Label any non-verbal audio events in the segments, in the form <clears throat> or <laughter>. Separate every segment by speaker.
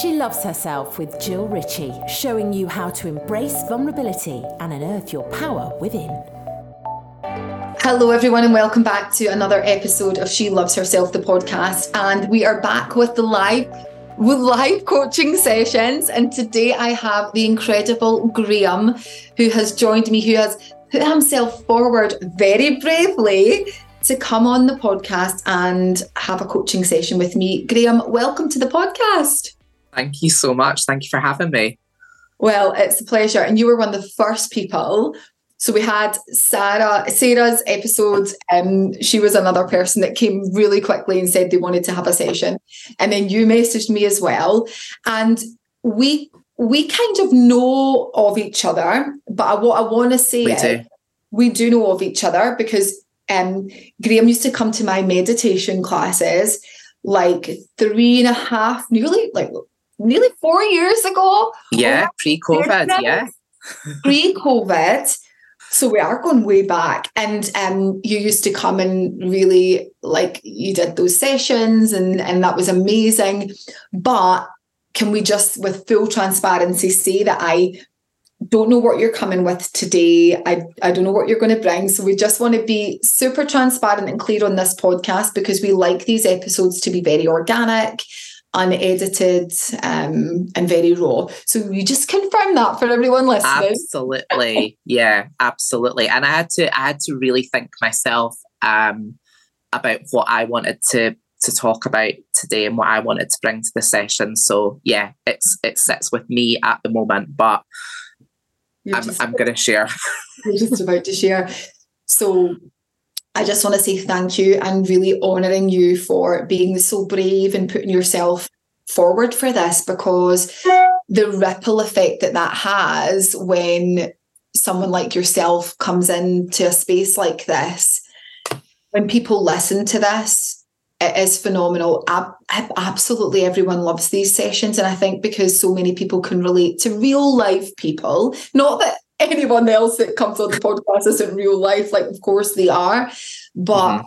Speaker 1: She Loves Herself with Jill Ritchie, showing you how to embrace vulnerability and unearth your power within.
Speaker 2: Hello, everyone, and welcome back to another episode of She Loves Herself, the podcast. And we are back with the live with live coaching sessions. And today I have the incredible Graham, who has joined me, who has put himself forward very bravely to come on the podcast and have a coaching session with me. Graham, welcome to the podcast.
Speaker 3: Thank you so much. Thank you for having me.
Speaker 2: Well, it's a pleasure. And you were one of the first people. So we had Sarah, Sarah's episode. Um, she was another person that came really quickly and said they wanted to have a session. And then you messaged me as well. And we we kind of know of each other, but what I want to say
Speaker 3: We do.
Speaker 2: we do know of each other because um, Graham used to come to my meditation classes like three and a half, nearly like nearly four years ago.
Speaker 3: Yeah,
Speaker 2: Oh,
Speaker 3: pre-COVID. Yeah,
Speaker 2: pre-COVID. So we are going way back. And um, you used to come and really like you did those sessions and, and that was amazing. But can we just with full transparency say that I don't know what you're coming with today. I, I don't know what you're going to bring. So we just want to be super transparent and clear on this podcast because we like these episodes to be very organic, unedited, um, and very raw. So you just confirm that for everyone listening.
Speaker 3: absolutely. yeah, absolutely. And I had to, I had to really think myself um, about what I wanted to to talk about today and what I wanted to bring to the session. So yeah, it's it sits with me at the moment, but
Speaker 2: You're
Speaker 3: I'm I'm going to share.
Speaker 2: you're just about to share. So I just want to say thank you and really honouring you for being so brave and putting yourself forward for this because the ripple effect that that has when someone like yourself comes into a space like this, when people listen to this, it is phenomenal. Ab- ab- absolutely everyone loves these sessions. And I think because so many people can relate to real life people, not that anyone else that comes on the podcast isn't real life, like, of course they are, but
Speaker 3: Mhm.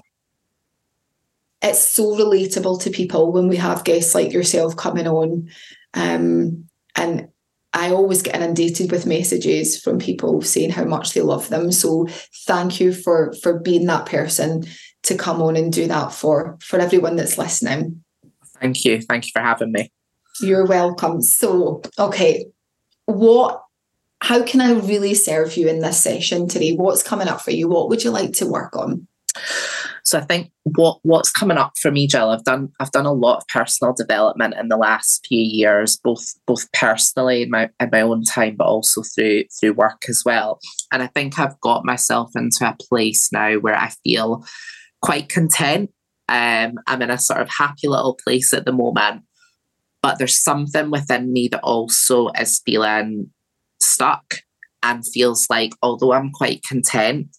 Speaker 2: it's so relatable to people when we have guests like yourself coming on. Um, and I always get inundated with messages from people saying how much they love them. So thank you for for being that person to come on and do that for for everyone that's listening.
Speaker 3: Thank you, thank you for having me.
Speaker 2: You're welcome. So, okay, what how can I really serve you in this session today? What's coming up for you? What would you like to work on?
Speaker 3: So I think what what's coming up for me, Jill, I've done I've done a lot of personal development in the last few years, both both personally in my in my own time, but also through through work as well. And I think I've got myself into a place now where I feel quite content. Um, I'm in a sort of happy little place at the moment, but there's something within me that also is feeling stuck and feels like although I'm quite content,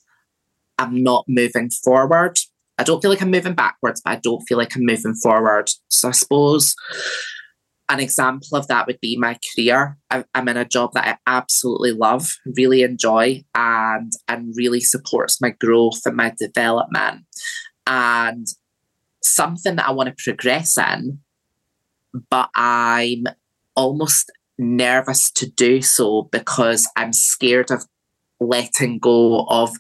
Speaker 3: I'm not moving forward. I don't feel like I'm moving backwards, but I don't feel like I'm moving forward. So I suppose an example of that would be my career. I, I'm in a job that I absolutely love, really enjoy, and and really supports my growth and my development, and something that I want to progress in. But I'm almost nervous to do so because I'm scared of letting go of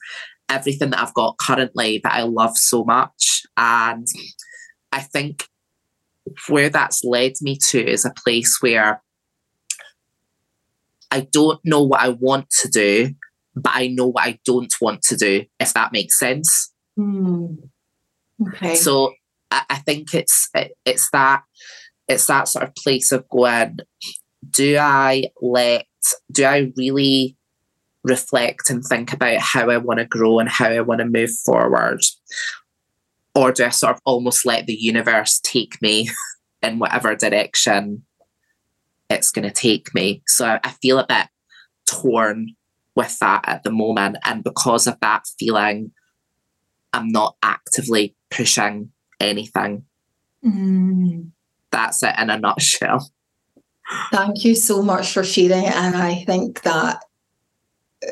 Speaker 3: everything that I've got currently that I love so much. And I think where that's led me to is a place where I don't know what I want to do, but I know what I don't want to do, if that makes sense.
Speaker 2: Hmm. Okay.
Speaker 3: So I, I think it's it, it's that it's that sort of place of going, do I let do I really reflect and think about how I want to grow and how I want to move forward? Or do I sort of almost let the universe take me <laughs> in whatever direction it's going to take me? So I, feel a bit torn with that at the moment. And because of that feeling, I'm not actively pushing anything.
Speaker 2: Hmm.
Speaker 3: That's it in a nutshell.
Speaker 2: Thank you so much for sharing. And I think that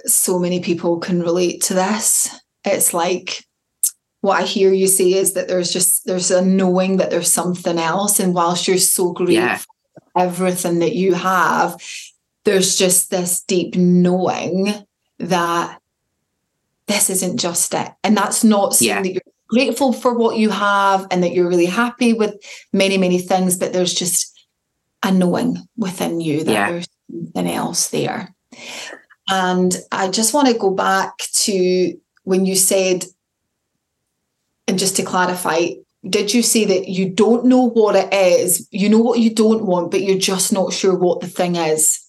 Speaker 2: so many people can relate to this. It's like what I hear you say is that there's just there's a knowing that there's something else. And whilst you're so grateful
Speaker 3: Yeah.
Speaker 2: everything that you have, there's just this deep knowing that this isn't just it. And that's not saying
Speaker 3: Yeah.
Speaker 2: that you're grateful for what you have and that you're really happy with many, many things, but there's just a knowing within you that
Speaker 3: Yeah.
Speaker 2: there's something else there. And I just want to go back to when you said, and just to clarify, did you say that you don't know what it is? You know what you don't want, but you're just not sure what the thing is?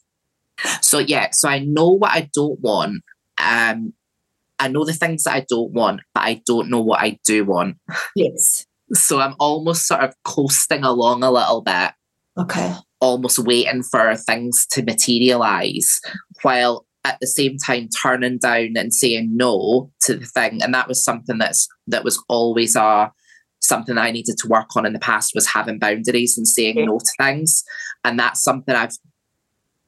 Speaker 3: So yeah, so I know what I don't want. Um, I know the things that I don't want, but I don't know what I do want.
Speaker 2: Yes.
Speaker 3: So I'm almost sort of coasting along a little bit,
Speaker 2: Okay.
Speaker 3: Almost waiting for things to materialize, while at the same time turning down and saying no to the thing. And that was something that's that was always a something I needed to work on in the past was having boundaries and saying no to things. And that's something I've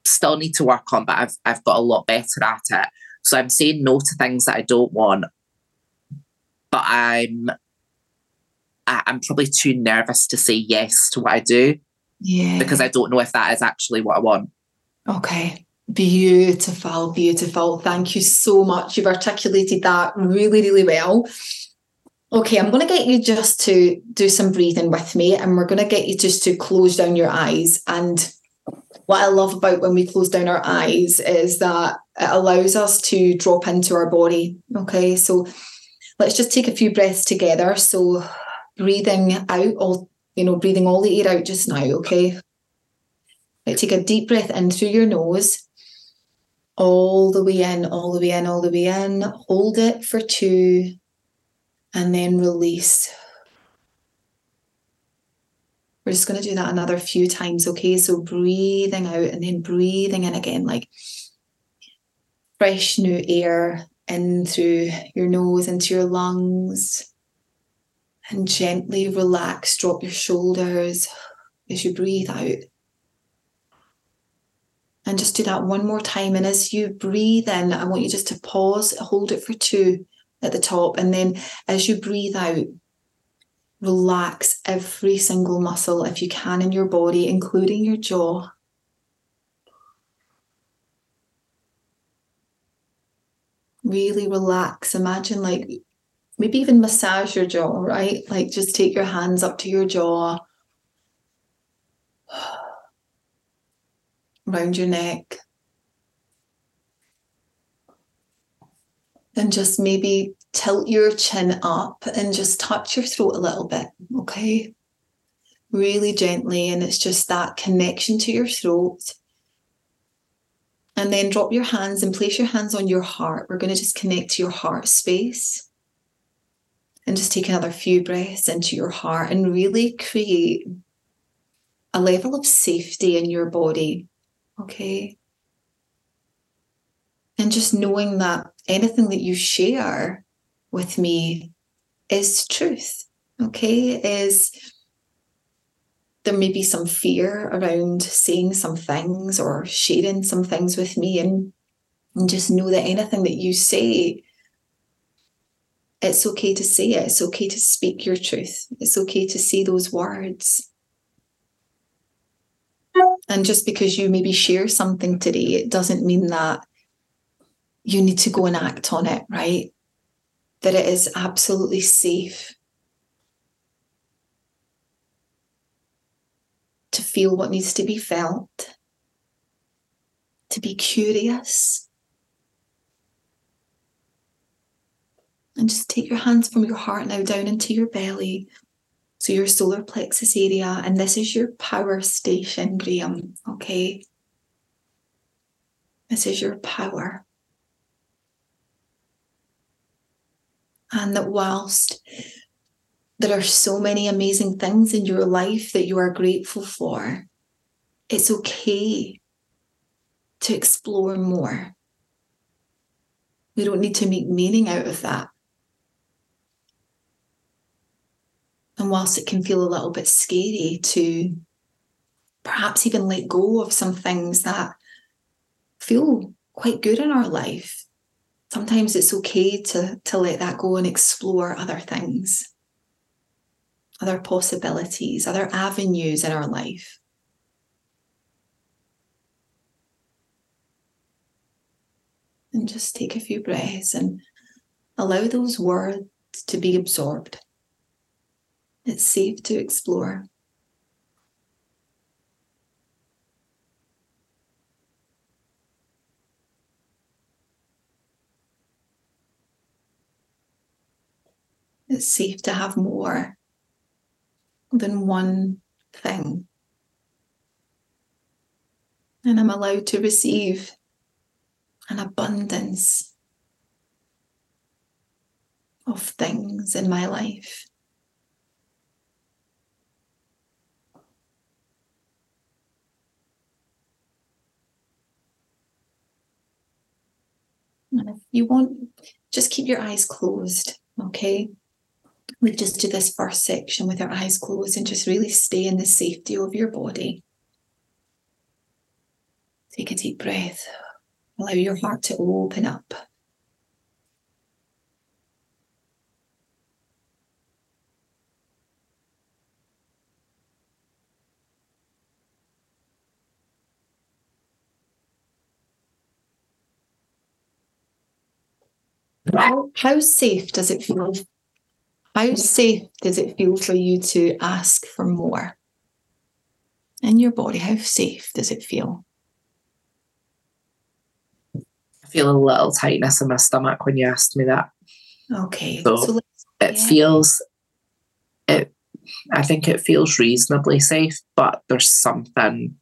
Speaker 3: still need to work on, but I've I've got a lot better at it. So I'm saying no to things that I don't want, but I'm I- I'm probably too nervous to say yes to what I do
Speaker 2: Yeah.
Speaker 3: because I don't know if that is actually what I want.
Speaker 2: Okay. Beautiful, beautiful. Thank you so much. You've articulated that really, really well. Okay, I'm going to get you just to do some breathing with me, and we're going to get you just to close down your eyes. And what I love about when we close down our eyes is that it allows us to drop into our body. Okay, so let's just take a few breaths together. So, breathing out all, you know, breathing all the air out just now. Okay, Right, take a deep breath in through your nose, all the way in, all the way in, all the way in. Hold it for two, and then release. We're just going to do that another few times, okay? So breathing out and then breathing in again, like fresh new air in through your nose into your lungs. And gently relax, drop your shoulders as you breathe out. And just do that one more time. And as you breathe in, I want you just to pause, hold it for two at the top. And then as you breathe out, relax every single muscle if you can in your body, including your jaw. Really relax. Imagine, like, maybe even massage your jaw, right? Like, just take your hands up to your jaw. <sighs> around your neck. And just maybe tilt your chin up and just touch your throat a little bit, okay? Really gently. And it's just that connection to your throat. And then drop your hands and place your hands on your heart. We're going to just connect to your heart space. And just take another few breaths into your heart and really create a level of safety in your body Okay. And just knowing that anything that you share with me is truth. Okay. Is there may be some fear around saying some things or sharing some things with me and, and just know that anything that you say it's okay to say it. It's okay to speak your truth. It's okay to say those words. And just because you maybe share something today, it doesn't mean that you need to go and act on it, right? That it is absolutely safe to feel what needs to be felt, to be curious. And just take your hands from your heart now down into your belly. So your solar plexus area, and this is your power station, Graham. Okay. This is your power. And that whilst there are so many amazing things in your life that you are grateful for, it's okay to explore more. We don't need to make meaning out of that. And whilst it can feel a little bit scary to perhaps even let go of some things that feel quite good in our life, sometimes it's okay to, to let that go and explore other things, other possibilities, other avenues in our life. And just take a few breaths and allow those words to be absorbed. It's safe to explore. It's safe to have more than one thing. And I'm allowed to receive an abundance of things in my life. And if you want, just keep your eyes closed, okay? We just do this first section with our eyes closed and just really stay in the safety of your body. Take a deep breath. Allow your heart to open up. How, how safe does it feel? How safe does it feel for you to ask for more? In your body, how safe does it feel?
Speaker 3: I feel a little tightness in my stomach when you asked me that.
Speaker 2: Okay.
Speaker 3: So,
Speaker 2: So,
Speaker 3: It
Speaker 2: Yeah.
Speaker 3: feels it I think it feels reasonably safe, but there's something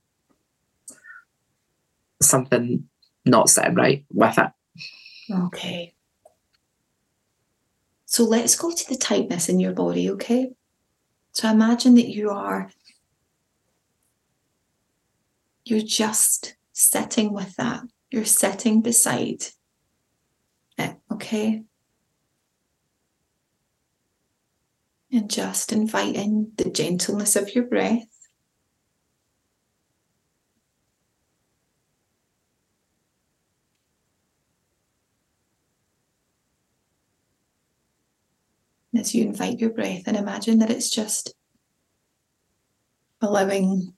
Speaker 3: something not sitting right with it.
Speaker 2: okay. So let's go to the tightness in your body, okay? So imagine that you are you're just sitting with that. You're sitting beside it, okay? And just inviting the gentleness of your breath. As you invite your breath and imagine that it's just allowing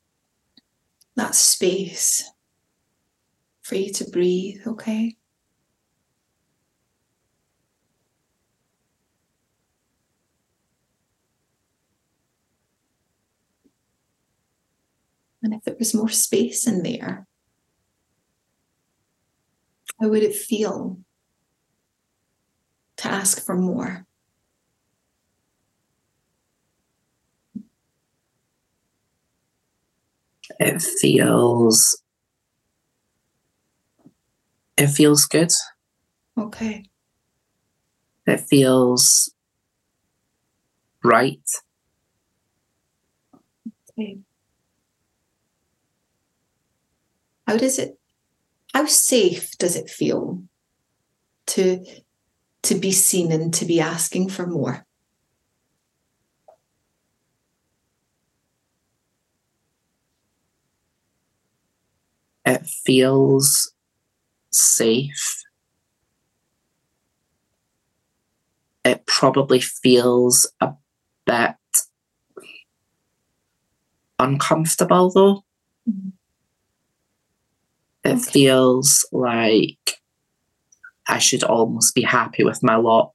Speaker 2: that space for you to breathe, okay? And if there was more space in there, how would it feel to ask for more?
Speaker 3: It feels it feels good.
Speaker 2: Okay.
Speaker 3: It feels right.
Speaker 2: Okay. How does it how safe does it feel to to be seen and to be asking for more?
Speaker 3: It feels safe. It probably feels a bit uncomfortable though.
Speaker 2: Mhm.
Speaker 3: It
Speaker 2: Okay.
Speaker 3: feels like I should almost be happy with my lot.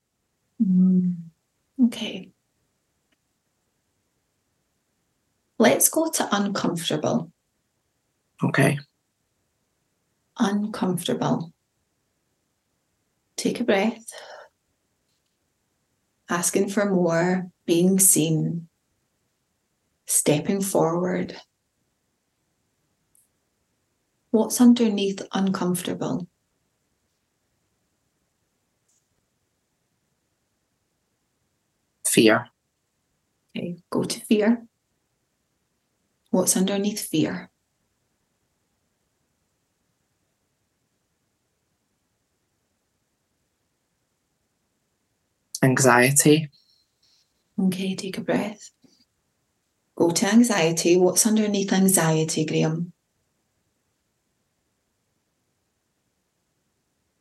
Speaker 2: Okay. Let's go to uncomfortable.
Speaker 3: Okay.
Speaker 2: Uncomfortable. Take a breath. Asking for more, being seen, stepping forward. What's underneath uncomfortable?
Speaker 3: Fear.
Speaker 2: Okay, go to fear. What's underneath fear?
Speaker 3: Anxiety.
Speaker 2: Okay, take a breath. Go to anxiety. What's underneath anxiety, Graham?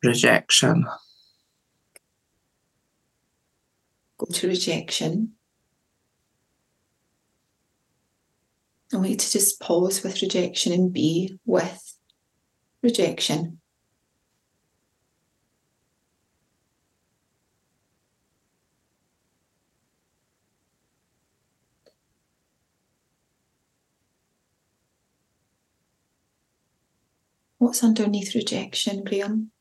Speaker 3: Rejection.
Speaker 2: Go to rejection. I want you to just pause with rejection and be with rejection. What's underneath rejection, Graham?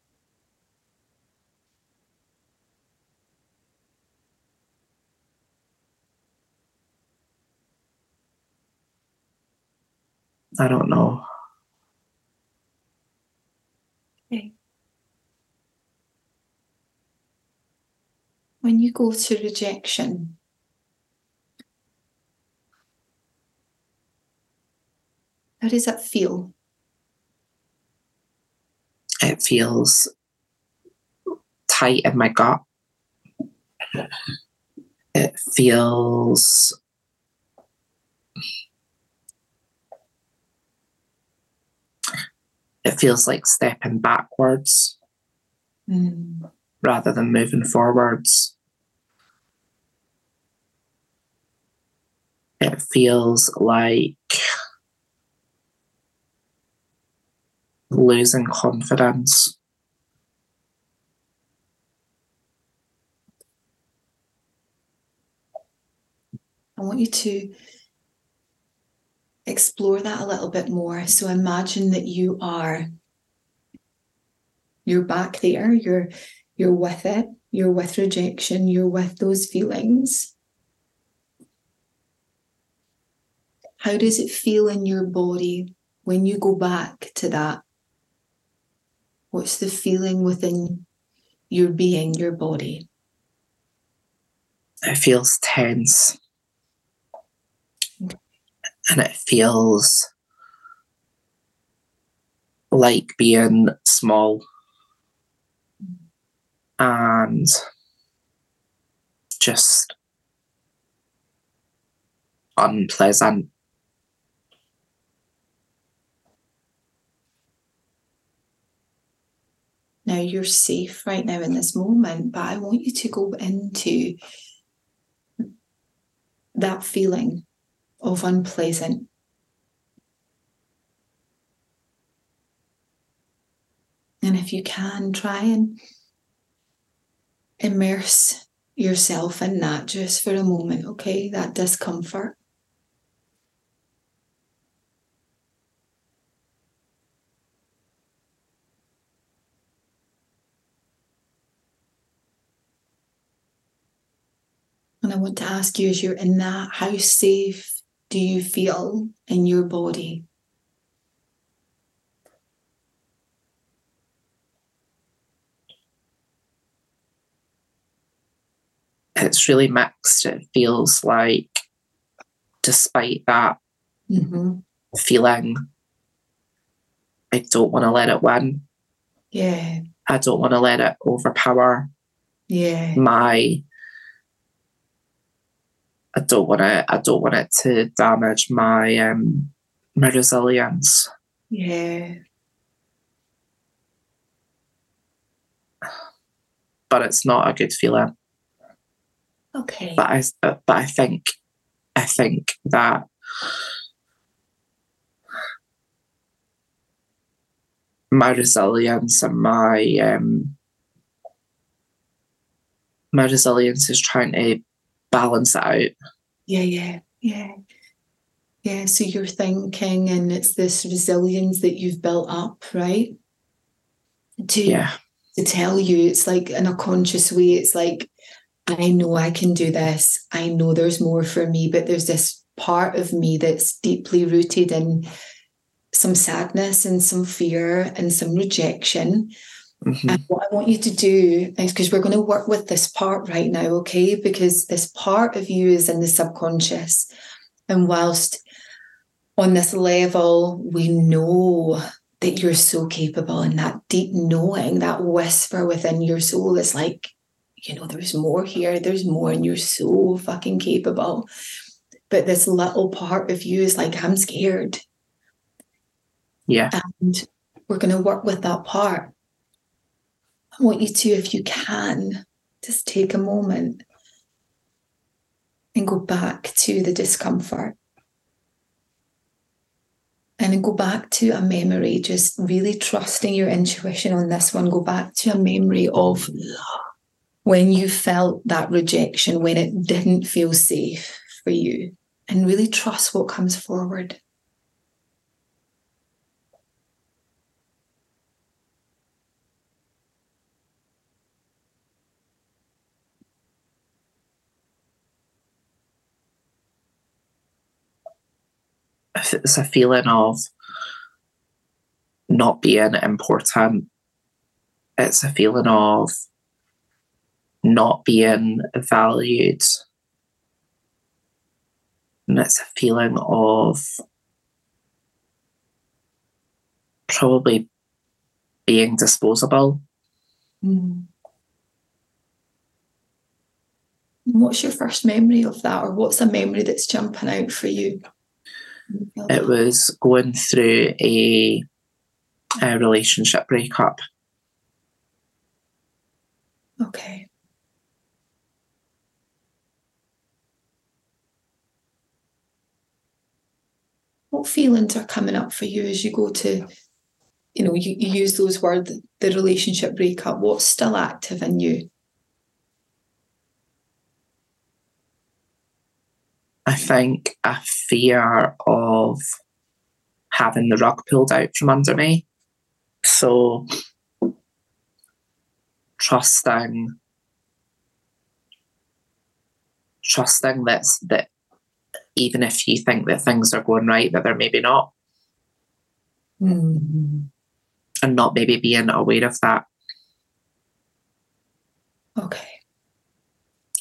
Speaker 3: I don't know.
Speaker 2: Okay. When you go to rejection, how does that feel?
Speaker 3: It feels tight in my gut. It feels it feels like stepping backwards
Speaker 2: Mm.
Speaker 3: rather than moving forwards. It feels like losing confidence.
Speaker 2: I want you to explore that a little bit more. So imagine that you are you're back there, you're you're with it, you're with rejection, you're with those feelings. How does it feel in your body when you go back to that? What's the feeling within your being, your body?
Speaker 3: It feels tense. And it feels like being small and just unpleasant.
Speaker 2: Now you're safe right now in this moment, but I want you to go into that feeling of unpleasant. And if you can, try and immerse yourself in that just for a moment, okay? That discomfort. Want to ask you as you're in that, how safe do you feel in your body?
Speaker 3: It's really mixed. It feels like, despite that
Speaker 2: Mm-hmm.
Speaker 3: feeling, I don't want to let it win.
Speaker 2: Yeah,
Speaker 3: I don't want to let it overpower
Speaker 2: yeah,
Speaker 3: my I don't want to I don't want it to damage my um my resilience.
Speaker 2: yeah.
Speaker 3: But it's not a good feeling.
Speaker 2: Okay.
Speaker 3: But I but I think I think that my resilience and my um my resilience is trying to balance out.
Speaker 2: Yeah, yeah, yeah. Yeah, so you're thinking, and it's this resilience that you've built up, right? To,
Speaker 3: Yeah.
Speaker 2: to tell you, it's like in a conscious way, it's like, I know I can do this. I know there's more for me, but there's this part of me that's deeply rooted in some sadness and some fear and some rejection.
Speaker 3: Mhm.
Speaker 2: And what I want you to do is because we're going to work with this part right now, okay? Because this part of you is in the subconscious. And whilst on this level, we know that you're so capable, and that deep knowing, that whisper within your soul is like, you know, there's more here, there's more, and you're so fucking capable. But this little part of you is like, I'm scared.
Speaker 3: Yeah.
Speaker 2: And we're going to work with that part. Want you to, if you can, just take a moment and go back to the discomfort. And then go back to a memory, just really trusting your intuition on this one. Go back to a memory of when you felt that rejection, when it didn't feel safe for you, and really trust what comes forward.
Speaker 3: It's a feeling of not being important. It's a feeling of not being valued. And it's a feeling of probably being disposable.
Speaker 2: Mm. What's your first memory of that, or what's a memory that's jumping out for you?
Speaker 3: It was going through a, a relationship breakup.
Speaker 2: Okay. What feelings are coming up for you as you go to, you know, you, you use those words, the relationship breakup? What's still active in you?
Speaker 3: I think a fear of having the rug pulled out from under me. So trusting trusting that that even if you think that things are going right, that they're maybe not.
Speaker 2: Mm-hmm.
Speaker 3: And not maybe being aware of that.
Speaker 2: Okay.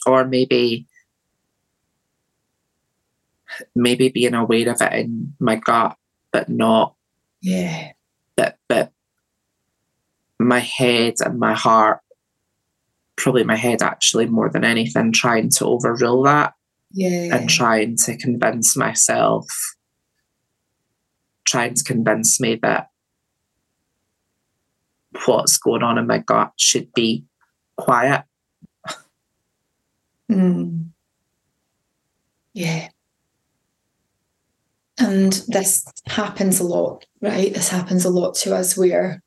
Speaker 3: Or maybe maybe being aware of it in my gut, but not
Speaker 2: yeah.
Speaker 3: But but my head and my heart, probably my head actually more than anything, trying to overrule that.
Speaker 2: Yeah.
Speaker 3: And trying to convince myself, trying to convince me that what's going on in my gut should be quiet.
Speaker 2: Mm. Yeah. And this happens a lot, right? This happens a lot to us where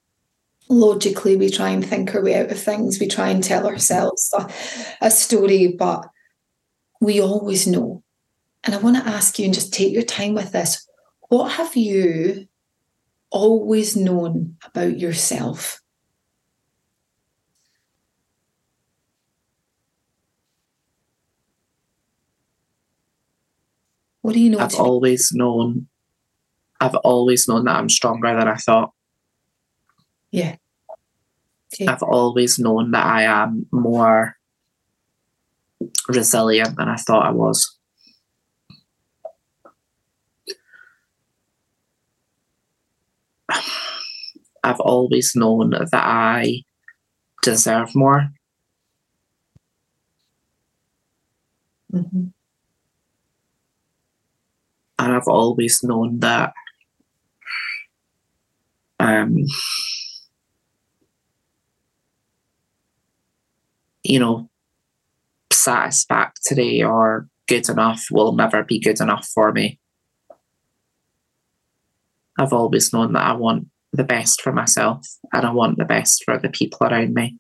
Speaker 2: logically we try and think our way out of things. We try and tell ourselves a, a story, but we always know. And I want to ask you and just take your time with this. What have you always known about yourself? What do you know?
Speaker 3: I've always known I've always known that I'm stronger than I thought.
Speaker 2: Yeah.
Speaker 3: Okay. I've always known that I am more resilient than I thought I was. <sighs> I've always known that I deserve more.
Speaker 2: Mm-hmm.
Speaker 3: And I've always known that um, you know, satisfactory or good enough will never be good enough for me. I've always known that I want the best for myself and I want the best for the people around me.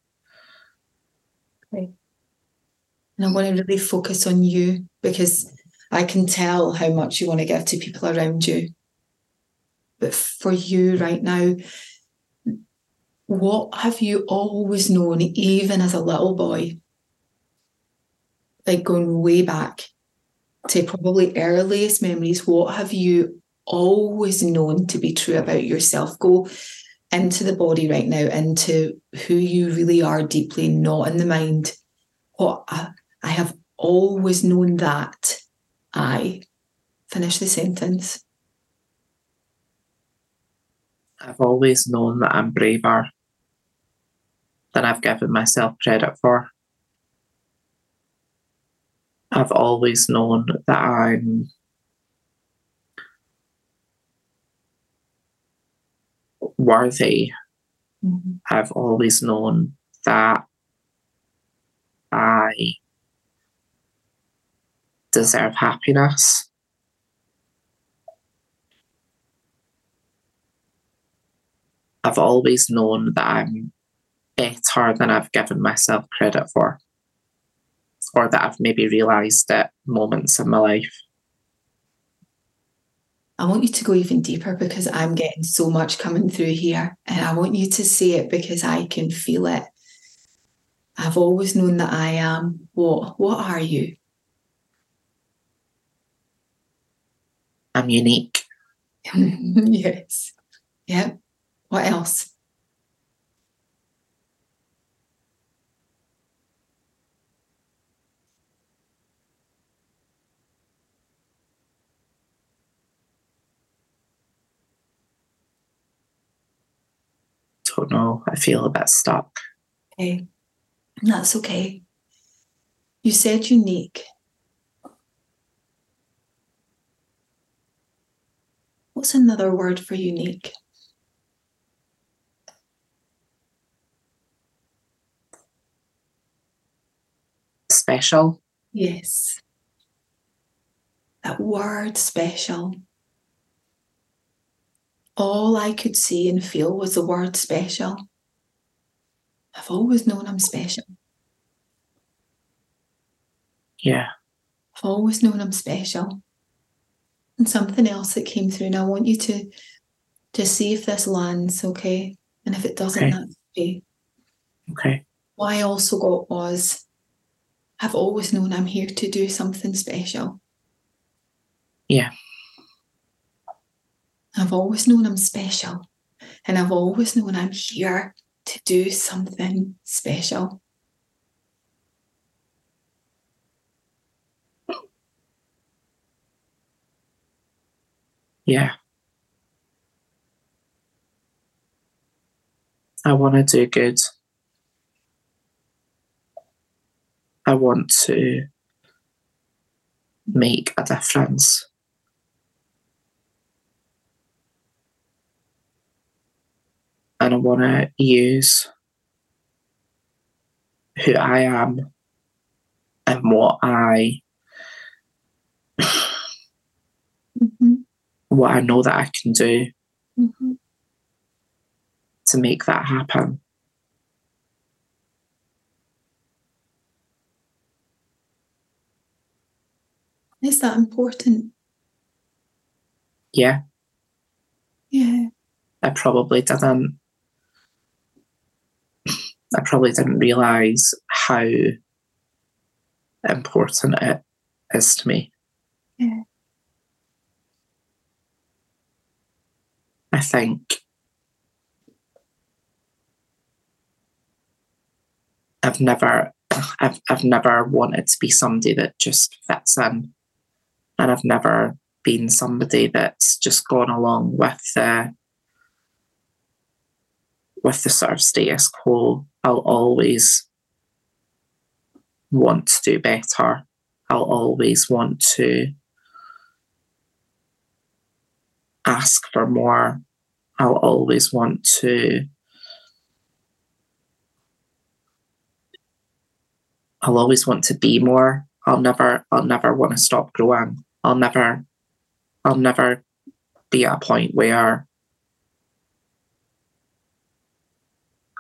Speaker 2: Okay. And I want to really focus on you because I can tell how much you want to give to people around you. But for you right now, what have you always known, even as a little boy? Like going way back to probably earliest memories, what have you always known to be true about yourself? Go into the body right now, into who you really are deeply, not in the mind. What I, have always known that I finish the sentence.
Speaker 3: I've always known that I'm braver than I've given myself credit for. I've always known that I'm worthy.
Speaker 2: Mm-hmm.
Speaker 3: I've always known that I deserve happiness. I've always known that I'm better than I've given myself credit for, or that I've maybe realised at moments in my life.
Speaker 2: I want you to go even deeper because I'm getting so much coming through here, and I want you to say it because I can feel it. I've always known that I am what? What are you?
Speaker 3: I'm unique. <laughs>
Speaker 2: yes. Yeah. What else?
Speaker 3: Don't know. I feel a bit stuck.
Speaker 2: Okay. That's okay. You said unique. What's another word for unique?
Speaker 3: Special.
Speaker 2: Yes. That word special. All I could see and feel was the word special. I've always known I'm special.
Speaker 3: Yeah.
Speaker 2: I've always known I'm special. And something else that came through, and I want you to just see if this lands, okay? And if it doesn't,
Speaker 3: Okay.
Speaker 2: that's okay.
Speaker 3: Okay.
Speaker 2: What I also got was I've always known I'm here to do something special.
Speaker 3: Yeah.
Speaker 2: I've always known I'm special. And I've always known I'm here to do something special.
Speaker 3: Yeah. I want to do good. I want to make a difference. And I want to use who I am and what I. what I know that I can do
Speaker 2: Mm-hmm.
Speaker 3: to make that happen.
Speaker 2: Is that important?
Speaker 3: Yeah,
Speaker 2: Yeah.
Speaker 3: I probably didn't. I probably didn't realize how important it is to me.
Speaker 2: Yeah.
Speaker 3: I think I've never I've I've never wanted to be somebody that just fits in. And I've never been somebody that's just gone along with the with the sort of status quo. I'll always want to do better. I'll always want to ask for more. I'll always want to I'll always want to be more. I'll never I'll never want to stop growing. I'll never I'll never be at a point where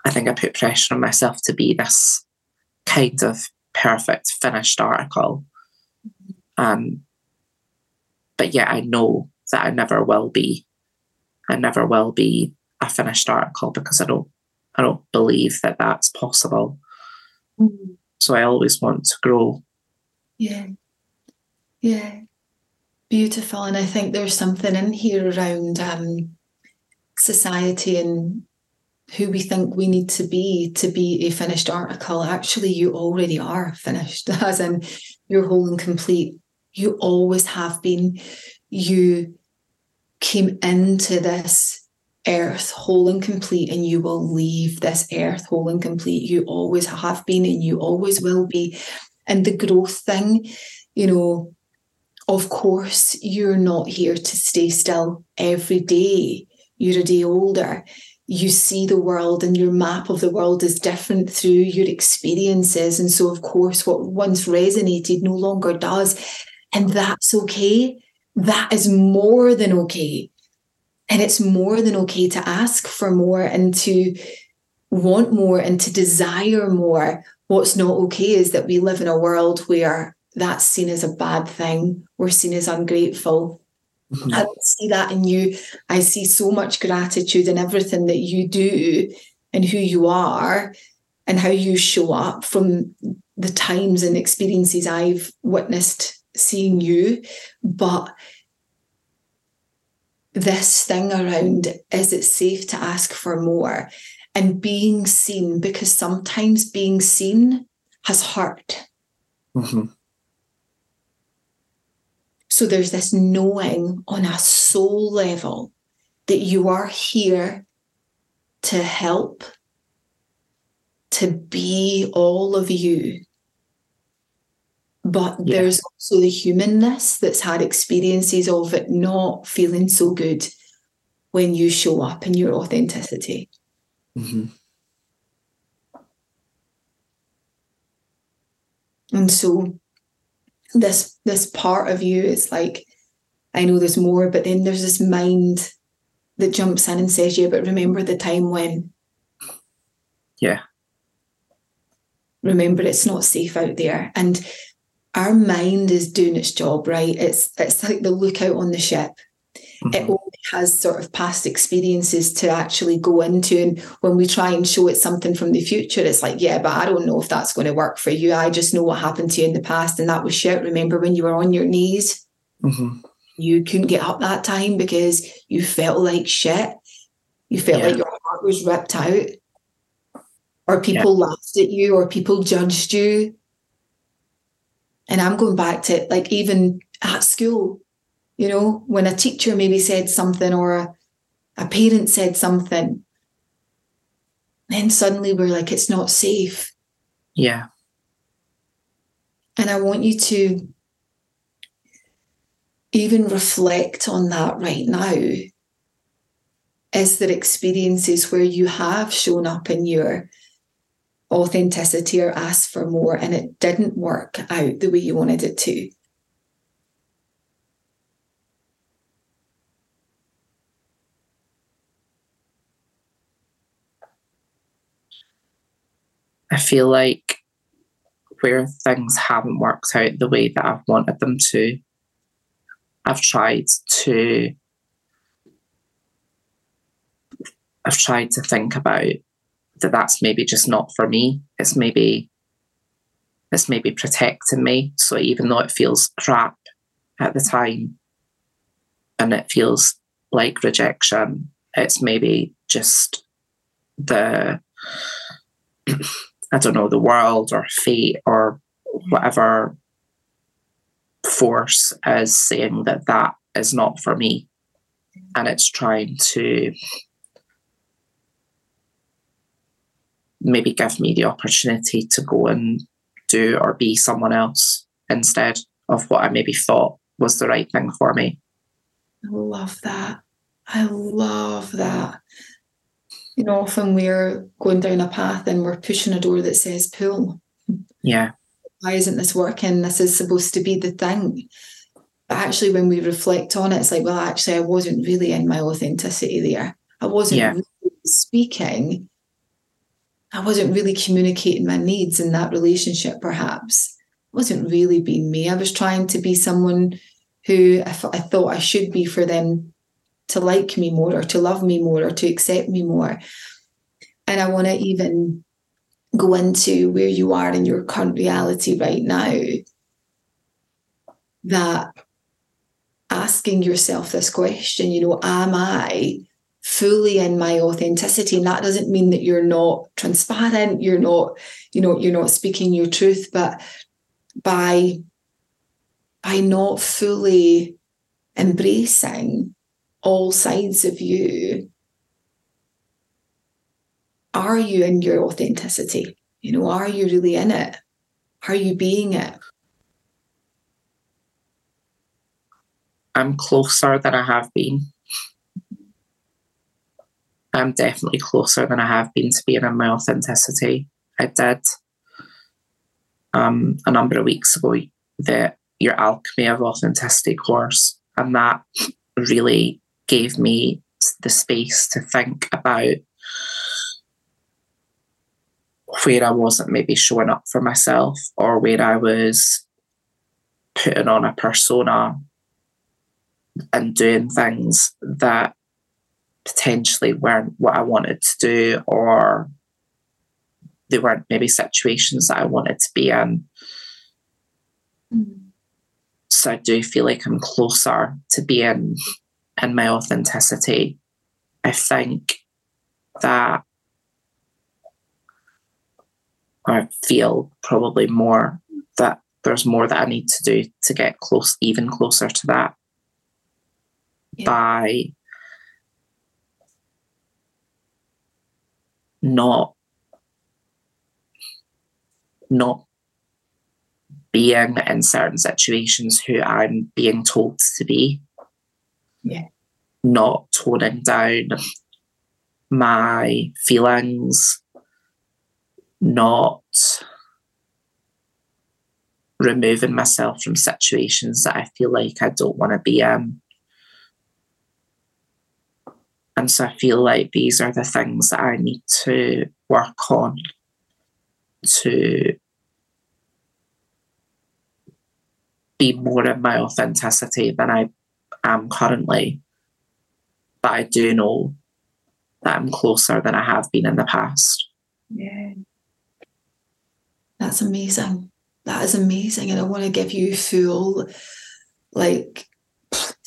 Speaker 3: I think I put pressure on myself to be this kind of perfect finished article. Um but yet I know that I never will be. I never will be a finished article because I don't I don't believe that that's possible.
Speaker 2: Mm.
Speaker 3: So I always want to grow.
Speaker 2: Yeah. Yeah. Beautiful. And I think there's something in here around um, society and who we think we need to be to be a finished article. Actually, you already are finished, <laughs> as in you're whole and complete. You always have been. You came into this earth whole and complete, and you will leave this earth whole and complete. You always have been, and you always will be. And the growth thing, you know, of course, you're not here to stay still every day. You're a day older. You see the world, and your map of the world is different through your experiences. And so, of course, what once resonated no longer does. And that's okay. That is more than okay. And it's more than okay to ask for more and to want more and to desire more. What's not okay is that we live in a world where that's seen as a bad thing. We're seen as ungrateful. Mm-hmm. I don't see that in you. I see so much gratitude in everything that you do and who you are and how you show up from the times and experiences I've witnessed seeing you. But this thing around is it safe to ask for more and being seen because sometimes being seen has hurt.
Speaker 3: Mm-hmm.
Speaker 2: So there's this knowing on a soul level that you are here to help, to be all of you. But
Speaker 3: Yeah.
Speaker 2: there's also the humanness that's had experiences of it not feeling so good when you show up in your authenticity.
Speaker 3: Mm-hmm.
Speaker 2: And so this this part of you is like, I know there's more, but then there's this mind that jumps in and says, Yeah, but remember the time when.
Speaker 3: Yeah.
Speaker 2: Remember it's not safe out there. And our mind is doing its job, right? It's it's like the lookout on the ship. It
Speaker 3: Mhm.
Speaker 2: only has sort of past experiences to actually go into. And when we try and show it something from the future, it's like, yeah, but I don't know if that's going to work for you. I just know what happened to you in the past. And that was shit. Remember when you were on your knees?
Speaker 3: Mhm.
Speaker 2: You couldn't get up that time because you felt like shit. You felt
Speaker 3: Yeah.
Speaker 2: like your heart was ripped out. Or people laughed at you or people judged you. And I'm going back to like even at school, you know, when a teacher maybe said something or a, a parent said something, then suddenly we're like, it's not safe.
Speaker 3: Yeah.
Speaker 2: And I want you to even reflect on that right now. Is there experiences where you have shown up in your authenticity or asked for more and it didn't work out the way you wanted it to?
Speaker 3: I feel like where things haven't worked out the way that I've wanted them to, I've tried to I've tried to think about that that's maybe just not for me. It's maybe it's maybe protecting me. So even though it feels crap at the time and it feels like rejection, it's maybe just the <clears throat> I don't know, the world or fate or whatever force is saying that that is not for me. And it's trying to maybe give me the opportunity to go and do or be someone else instead of what I maybe thought was the right thing for me.
Speaker 2: I love that. I love that. You know, often we're going down a path and we're pushing a door that says pull.
Speaker 3: Yeah.
Speaker 2: Why isn't this working? This is supposed to be the thing. But actually, when we reflect on it, it's like, well, actually, I wasn't really in my authenticity there. I wasn't
Speaker 3: Yeah.
Speaker 2: really speaking. I wasn't really communicating my needs in that relationship, perhaps. I wasn't really being me. I was trying to be someone who I thought I should be for them to like me more or to love me more or to accept me more. And I want to even go into where you are in your current reality right now. That asking yourself this question, you know, am I fully in my authenticity? And that doesn't mean that you're not transparent, you're not, you know, you're not speaking your truth, but by by not fully embracing all sides of you, are you in your authenticity? You know, are you really in it? Are you being it?
Speaker 3: I'm closer than I have been. I'm definitely closer than I have been to being in my authenticity. I did um, a number of weeks ago the Your Alchemy of Authenticity course, and that really gave me the space to think about where I wasn't maybe showing up for myself or where I was putting on a persona and doing things that potentially weren't what I wanted to do, or they weren't maybe situations that I wanted to be in. Mm-hmm. So I do feel like I'm closer to being in my authenticity. I think that I feel probably more that there's more that I need to do to get close, even closer to that yeah. by not not being in certain situations who I'm being told to be.
Speaker 2: Yeah.
Speaker 3: Not toning down my feelings, not removing myself from situations that I feel like I don't want to be in. So I feel like these are the things that I need to work on to be more in my authenticity than I am currently. But I do know that I'm closer than I have been in the past.
Speaker 2: Yeah. That's amazing. That is amazing. And I want to give you full like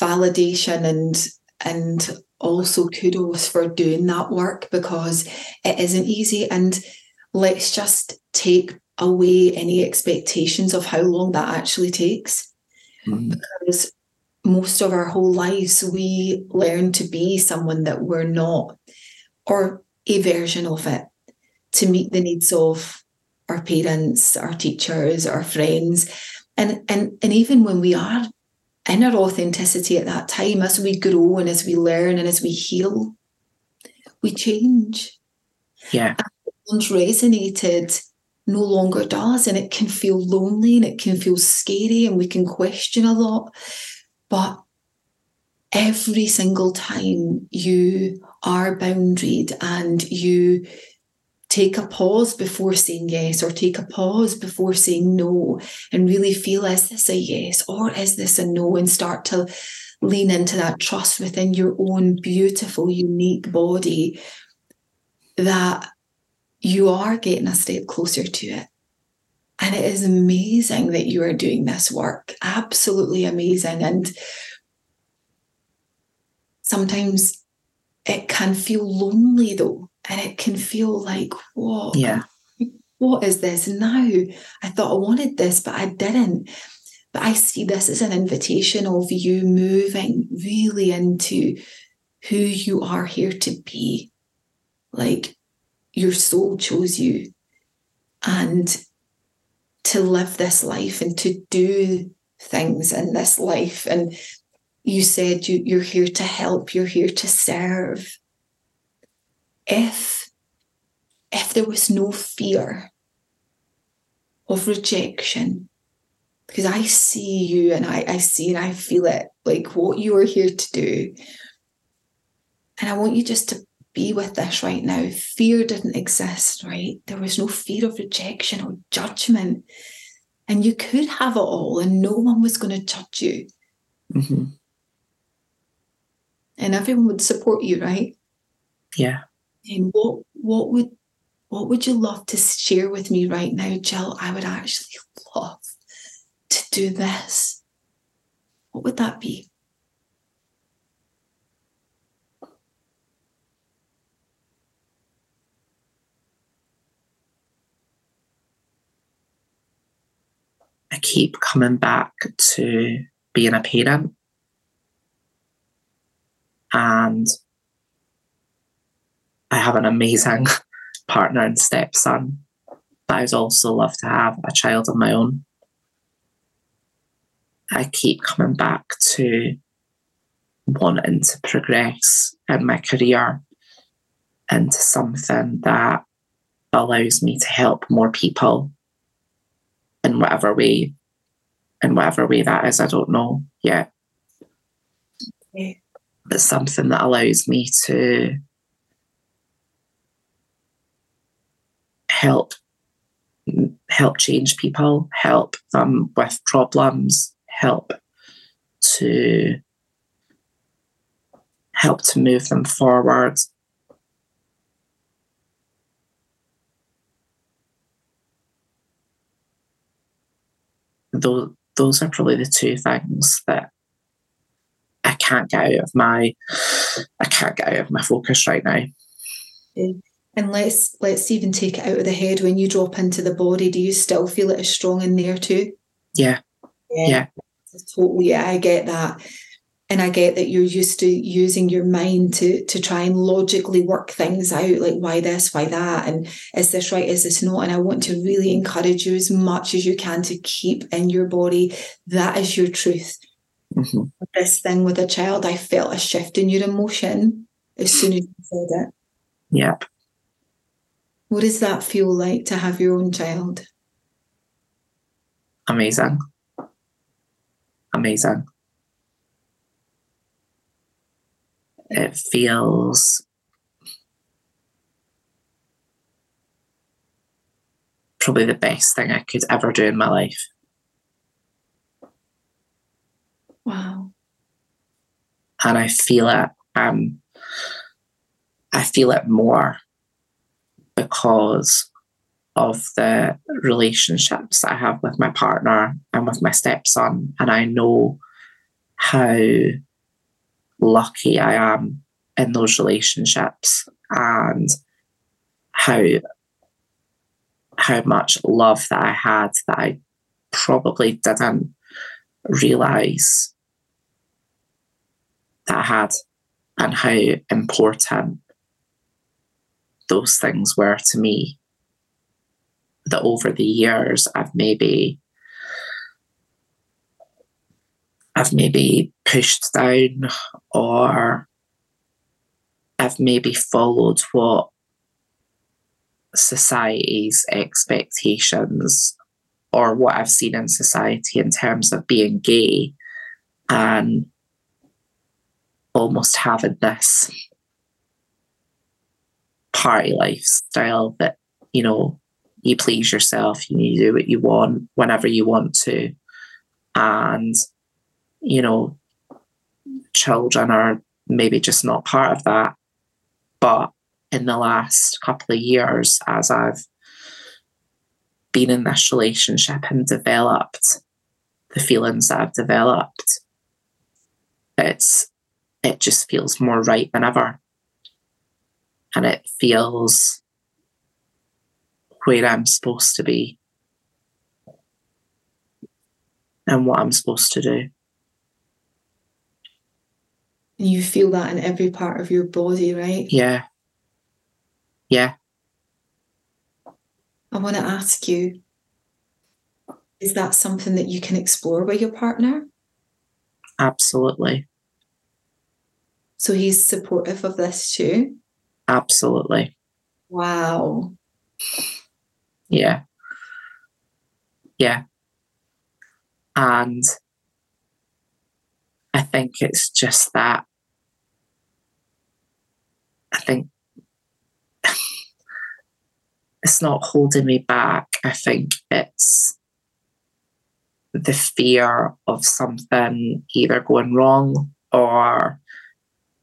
Speaker 2: validation and and also kudos for doing that work because it isn't easy. And let's just take away any expectations of how long that actually takes. Mm-hmm. Because most of our whole lives, we learn to be someone that we're not, or a version of it, to meet the needs of our parents, our teachers, our friends. And, and, and even when we are in our authenticity at that time, as we grow and as we learn and as we heal, we change.
Speaker 3: Yeah.
Speaker 2: And resonated no longer does. And it can feel lonely and it can feel scary and we can question a lot. But every single time you are boundaried and you take a pause before saying yes or take a pause before saying no and really feel is this a yes or is this a no? And start to lean into that trust within your own beautiful unique body that you are getting a step closer to it. And it is amazing that you are doing this work. Absolutely amazing. And sometimes it can feel lonely though and it can feel like, what?
Speaker 3: Yeah.
Speaker 2: What is this now? I thought I wanted this, but I didn't. But I see this as an invitation of you moving really into who you are here to be. Like your soul chose you. And to live this life and to do things in this life. And you said you, you're here to help, you're here to serve if if there was no fear of rejection. Because i see you and I, I see and i feel it like what you are here to do. And i want you just to be with this right now. Fear didn't exist right? There was no fear of rejection or judgment. And you could have it all and no one was going to judge you.
Speaker 3: Mm-hmm.
Speaker 2: and everyone would support you right?
Speaker 3: Yeah
Speaker 2: and what what would what would you love to share with me right now, Jill? I would actually love to do this. What would that be?
Speaker 3: I keep coming back to being a parent and I have an amazing <laughs> partner and stepson, but I'd also love to have a child of my own. I keep coming back to wanting to progress in my career into something that allows me to help more people in whatever way in whatever way that is i don't know yet okay. but something that allows me to help help change people, help them with problems, help to help to move them forward. Those, those are probably the two things that I can't get out of my I can't get out of my focus right now.
Speaker 2: And let's let's even take it out of the head. When you drop into the body, do you still feel it as strong in there too?
Speaker 3: Yeah. Yeah. yeah.
Speaker 2: Totally. Yeah, I get that. And I get that you're used to using your mind to to try and logically work things out, like why this, why that, and is this right, is this not? And I want to really encourage you as much as you can to keep in your body that is your truth. Mm-hmm. This thing with a child, I felt a shift in your emotion as soon as you said it.
Speaker 3: Yep.
Speaker 2: What does that feel like to have your own child?
Speaker 3: Amazing. Amazing. It feels probably the best thing I could ever do in my life.
Speaker 2: Wow.
Speaker 3: And I feel it. Um, I feel it more because of the relationships I have with my partner and with my stepson. And I know how lucky I am in those relationships and how how much love that I had that I probably didn't realize that I had and how important those things were to me that over the years I've maybe I've maybe pushed down or I've maybe followed what society's expectations or what I've seen in society in terms of being gay and almost having this party lifestyle that, you know, you please yourself, you do what you want whenever you want to. And, you know, children are maybe just not part of that. But in the last couple of years, as I've been in this relationship and developed the feelings that I've developed, it's it just feels more right than ever and it feels where I'm supposed to be and what I'm supposed to do.
Speaker 2: You feel that in every part of your body, right?
Speaker 3: Yeah. Yeah.
Speaker 2: I want to ask you is that something that you can explore with your partner?
Speaker 3: Absolutely.
Speaker 2: So he's supportive of this too?
Speaker 3: Absolutely.
Speaker 2: Wow.
Speaker 3: Yeah. Yeah. And I think it's just that. I think <sighs> it's not holding me back. I think it's the fear of something either going wrong or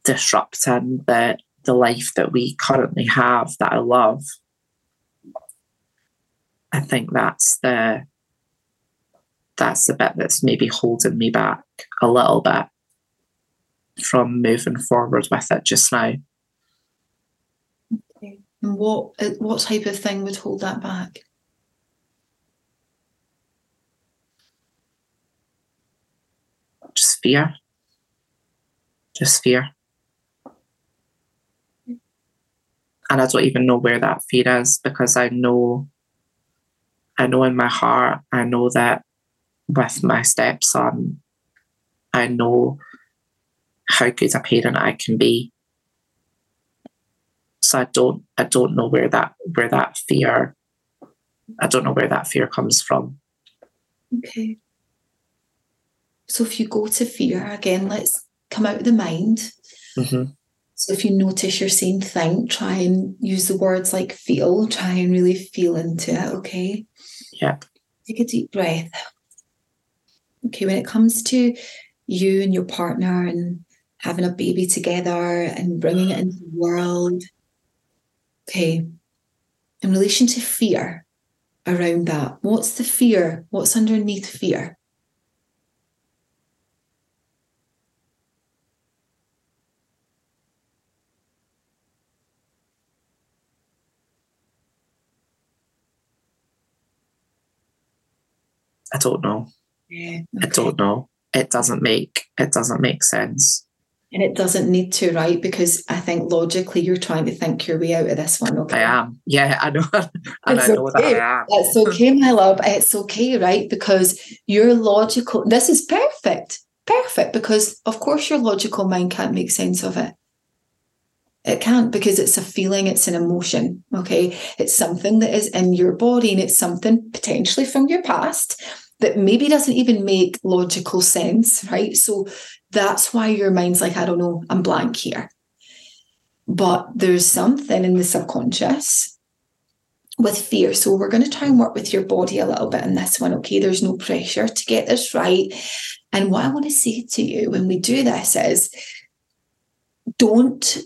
Speaker 3: disrupting the the life that we currently have that I love. I think that's the that's the bit that's maybe holding me back a little bit from moving forward with it just now.
Speaker 2: Okay. And what uh, what type of thing would hold that back?
Speaker 3: Just fear. Just fear. And I don't even know where that fear is because I know I know in my heart, I know that with my stepson, I know how good a parent I can be. So I don't I don't know where that where that fear I don't know where that fear comes from.
Speaker 2: Okay. So if you go to fear again, let's come out of the mind. Mm-hmm. So if you notice you're saying think, try and use the words like feel, try and really feel into it, okay?
Speaker 3: Yeah.
Speaker 2: Take a deep breath. Okay, when it comes to you and your partner and having a baby together and bringing it into the world, okay, in relation to fear around that, what's the fear? What's underneath fear?
Speaker 3: I don't know.
Speaker 2: Yeah.
Speaker 3: I don't know. It doesn't make it doesn't make sense.
Speaker 2: And it doesn't need to, right? Because I think logically you're trying to think your way out of this one. Okay.
Speaker 3: I am. Yeah, I know. <laughs> and
Speaker 2: It's
Speaker 3: I know
Speaker 2: okay.
Speaker 3: that I am.
Speaker 2: It's okay, my love. It's okay, right? Because your logical, this is perfect. Perfect. Because, of course, your logical mind can't make sense of it. It can't because it's a feeling, it's an emotion. Okay. It's something that is in your body and it's something potentially from your past that maybe doesn't even make logical sense, right? So that's why your mind's like, I don't know, I'm blank here. But there's something in the subconscious with fear. So we're going to try and work with your body a little bit in this one. Okay. There's no pressure to get this right. And what I want to say to you when we do this is don't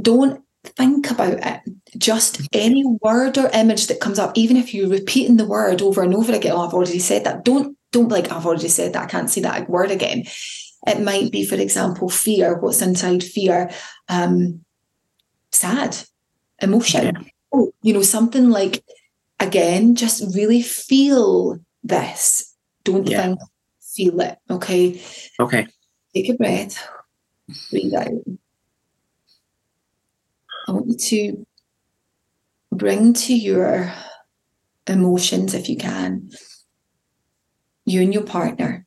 Speaker 2: don't think about it. Just any word or image that comes up, even if you're repeating the word over and over again, oh, I've already said that. Don't don't like I've already said that. I can't say that word again. It might be, for example, fear. What's inside fear? Um, sad, emotion.
Speaker 3: Yeah.
Speaker 2: Oh, you know, something like again, just really feel this. Don't
Speaker 3: Yeah.
Speaker 2: think, feel it. Okay.
Speaker 3: Okay.
Speaker 2: Take a breath, breathe out. I want you to bring to your emotions, if you can, you and your partner.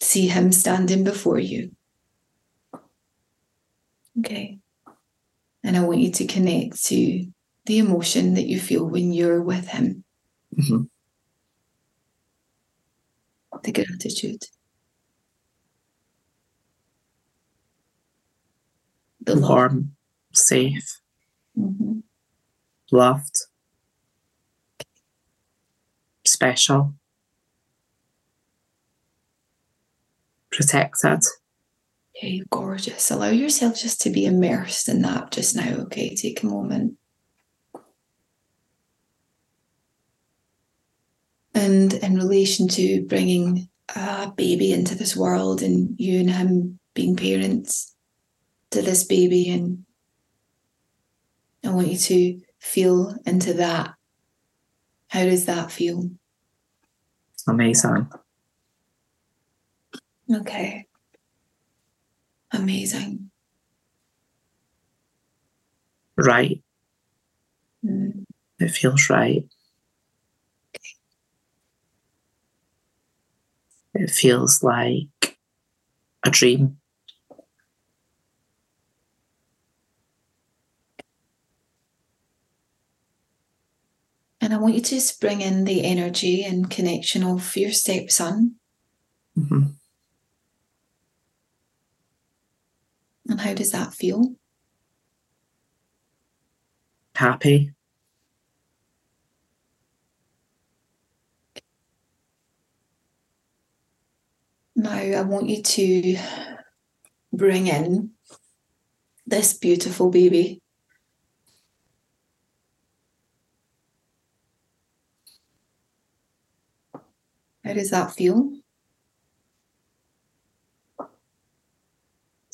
Speaker 2: See him standing before you. Okay. And I want you to connect to the emotion that you feel when you're with him,
Speaker 3: hmm
Speaker 2: the gratitude, the love.
Speaker 3: Warm, safe,
Speaker 2: Mhm.
Speaker 3: loved, special, protected.
Speaker 2: Okay, gorgeous. Allow yourself just to be immersed in that just now. Okay, take a moment. And in relation to bringing a baby into this world and you and him being parents to this baby, and I want you to feel into that. How does that feel?
Speaker 3: Amazing.
Speaker 2: Okay. Amazing.
Speaker 3: Right.
Speaker 2: Mm.
Speaker 3: It feels right. Okay. It feels like a dream.
Speaker 2: And I want you to just bring in the energy and connection of your stepson.
Speaker 3: hmm
Speaker 2: And how does that feel?
Speaker 3: Happy.
Speaker 2: Now, I want you to bring in this beautiful baby. How does that feel?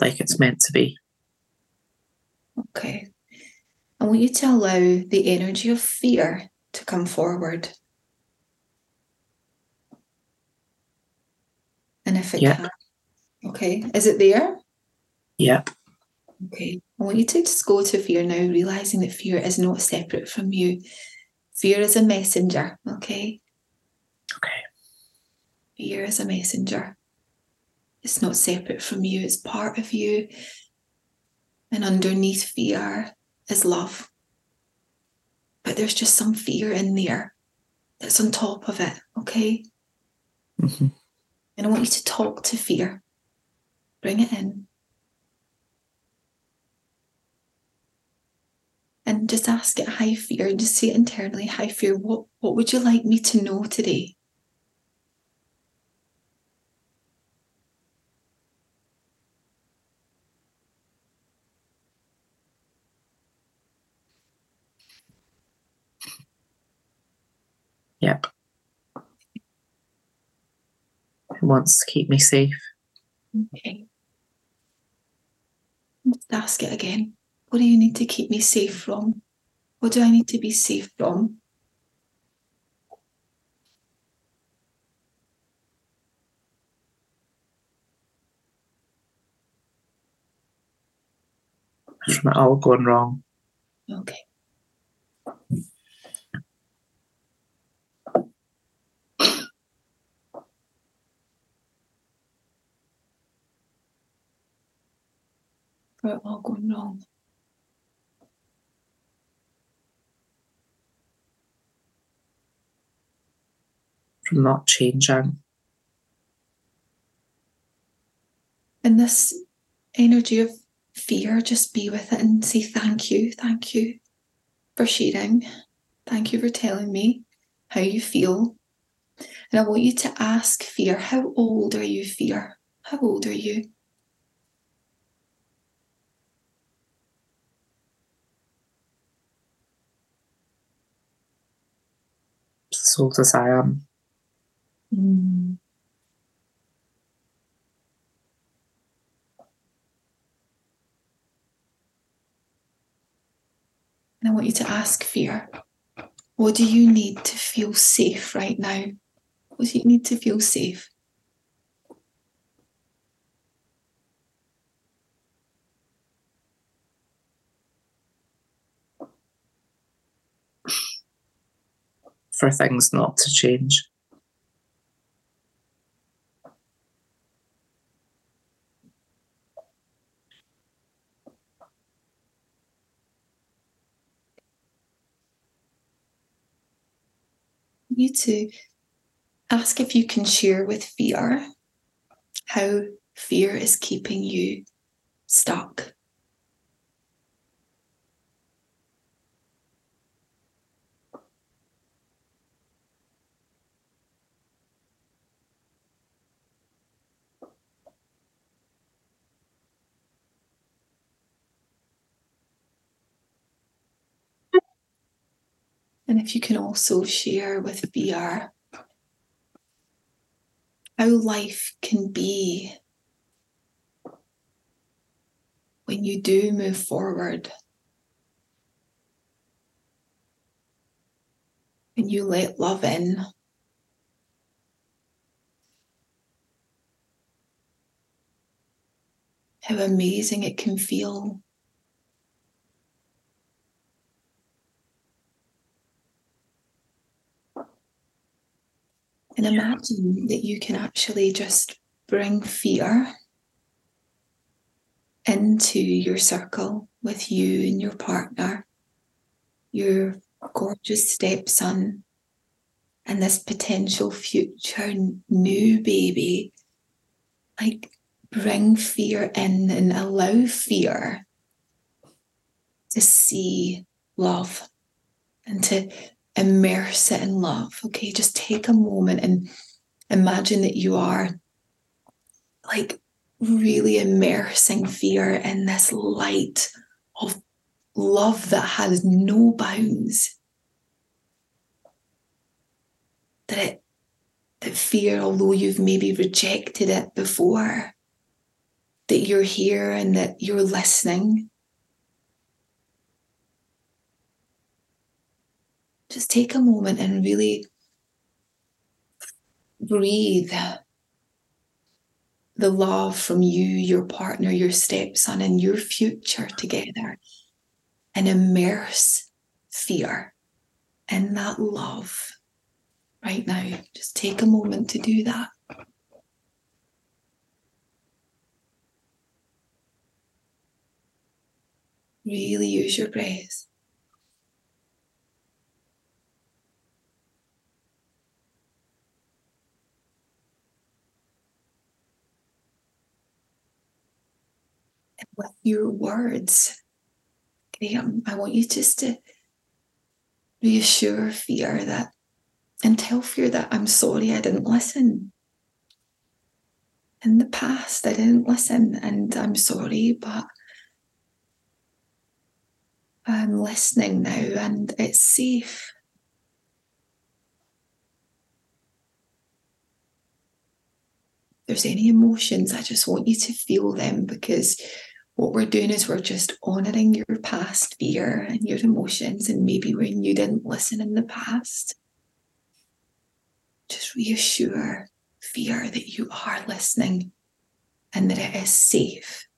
Speaker 3: Like it's meant to be.
Speaker 2: Okay. I want you to allow the energy of fear to come forward. And if it
Speaker 3: Yeah.
Speaker 2: can, okay, is it there?
Speaker 3: Yep.
Speaker 2: Okay. I want you to just go to fear now, realizing that fear is not separate from you. Fear is a messenger? Okay. Fear is a messenger. It's not separate from you, it's part of you. And underneath fear is love. But there's just some fear in there that's on top of it, okay?
Speaker 3: hmm
Speaker 2: And I want you to talk to fear. Bring it in. And just ask it, hi fear, and just say it internally, hi fear, what, what would you like me to know today?
Speaker 3: Yep. It wants to keep me safe.
Speaker 2: Okay. Let's ask it again. What do you need to keep me safe from? What do I need to be safe from?
Speaker 3: From it all going wrong.
Speaker 2: Okay. It all going wrong.
Speaker 3: From not changing.
Speaker 2: And this energy of fear, just be with it and say thank you, thank you for sharing. Thank you for telling me how you feel. And I want you to ask fear, how old are you, fear? How old are you?
Speaker 3: I am.
Speaker 2: Mm. And I want you to ask fear, what do you need to feel safe right now? What do you need to feel safe?
Speaker 3: For things not to change.
Speaker 2: you to ask if you can share with fear how fear is keeping you stuck. And if you can also share with fear how life can be when you do move forward. When you let love in. How amazing it can feel And imagine that you can actually just bring fear into your circle with you and your partner, your gorgeous stepson, and this potential future new baby. Like, bring fear in and allow fear to see love and to immerse it in love. Okay, just take a moment and imagine that you are like really immersing fear in this light of love that has no bounds. That it, that fear, although you've maybe rejected it before, that you're here and that you're listening just take a moment and really breathe the love from you, your partner, your stepson, and your future together and immerse fear in that love right now. Just take a moment to do that. Really use your breath. With your words. Graham, I want you just to reassure fear that and tell fear that I'm sorry I didn't listen. In the past, I didn't listen, and I'm sorry, but I'm listening now and it's safe. There's any emotions, I just want you to feel them because what we're doing is we're just honoring your past fear and your emotions, and maybe when you didn't listen in the past. Just reassure fear that you are listening and that it is safe.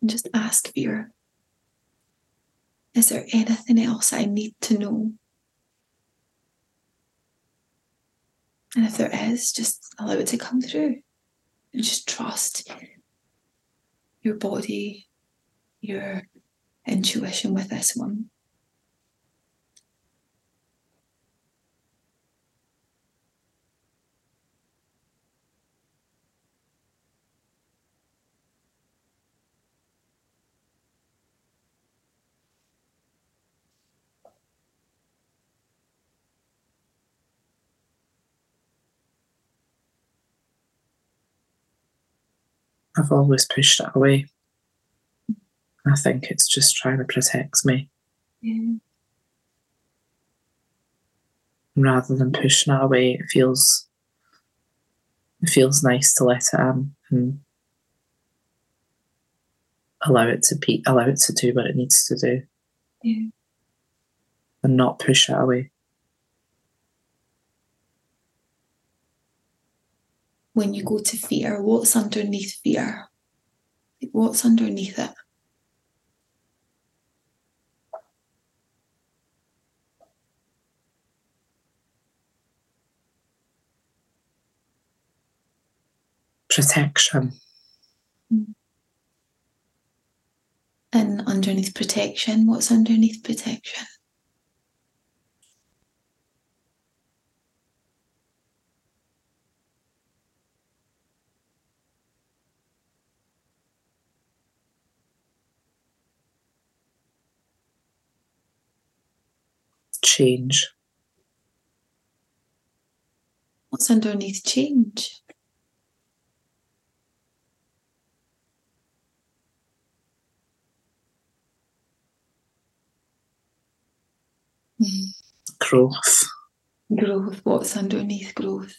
Speaker 2: And just ask fear Is there anything else I need to know? And if there is, just allow it to come through and just trust your body, your intuition with this one.
Speaker 3: I've always pushed it away. I think it's just trying to protect me.
Speaker 2: Yeah.
Speaker 3: Rather than pushing it away, it feels it feels nice to let it in and allow it to be allow it to do what it needs to do.
Speaker 2: Yeah.
Speaker 3: And not push it away.
Speaker 2: When you go to fear, what's underneath fear? Like, what's underneath it?
Speaker 3: Protection.
Speaker 2: And underneath protection, what's underneath protection?
Speaker 3: Change.
Speaker 2: What's underneath change?
Speaker 3: Growth.
Speaker 2: Growth. What's underneath growth?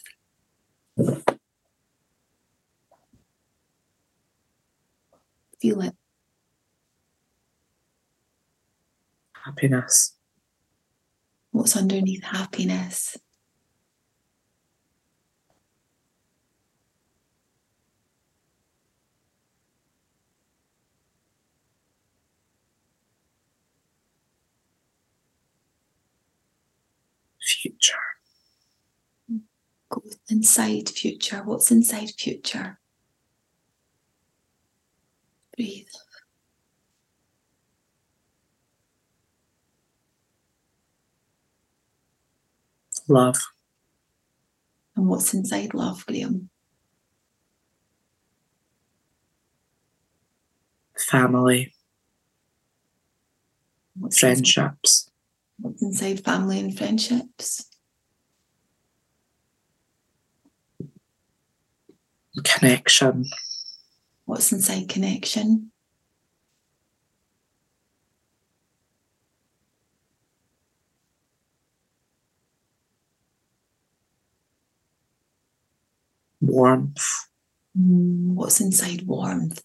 Speaker 2: Feel it.
Speaker 3: Happiness.
Speaker 2: What's underneath happiness?
Speaker 3: Future.
Speaker 2: Go inside future. What's inside future? Breathe.
Speaker 3: Love.
Speaker 2: And what's inside love, Graham?
Speaker 3: Family.
Speaker 2: What's
Speaker 3: Friendships.
Speaker 2: Inside, what's inside family and friendships?
Speaker 3: Connection.
Speaker 2: What's inside connection?
Speaker 3: Warmth.
Speaker 2: Mm, What's inside warmth?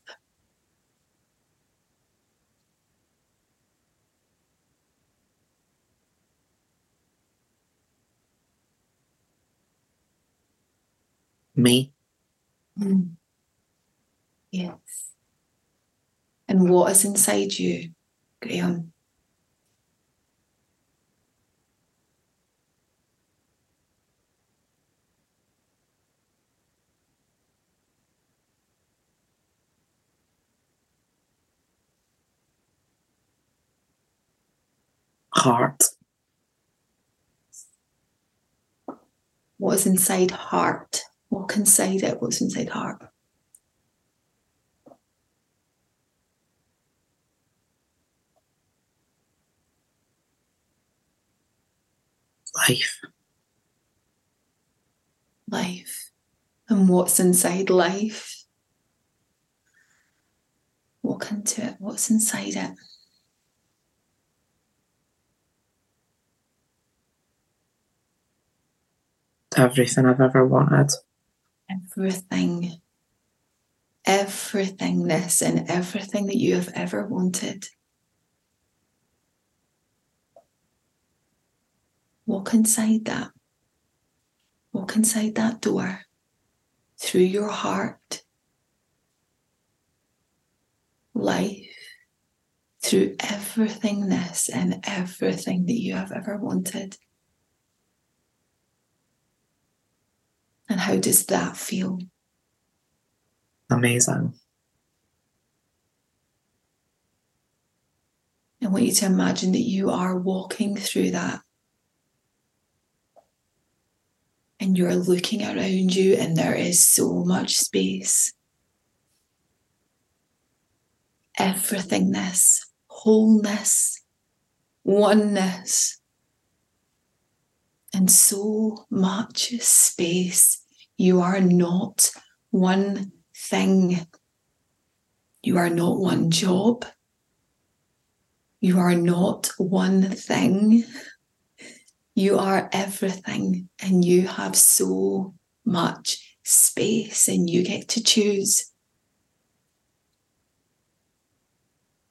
Speaker 3: Me.
Speaker 2: Mm. Yes. And what is inside you, Graham?
Speaker 3: Heart.
Speaker 2: What is inside heart? Walk inside it. What's inside heart?
Speaker 3: Life.
Speaker 2: Life. And what's inside life? Walk into it. What's inside it?
Speaker 3: Everything I've ever wanted.
Speaker 2: Everything. Everythingness and everything that you have ever wanted. Walk inside that. Walk inside that door through your heart. life through everythingness and everything that you have ever wanted. And how does that feel?
Speaker 3: Amazing.
Speaker 2: I want you to imagine that you are walking through that. And you're looking around you, and there is so much space. Everythingness, wholeness, oneness, and so much space. You are not one thing. You are not one job. You are not one thing. You are everything, and you have so much space, and you get to choose.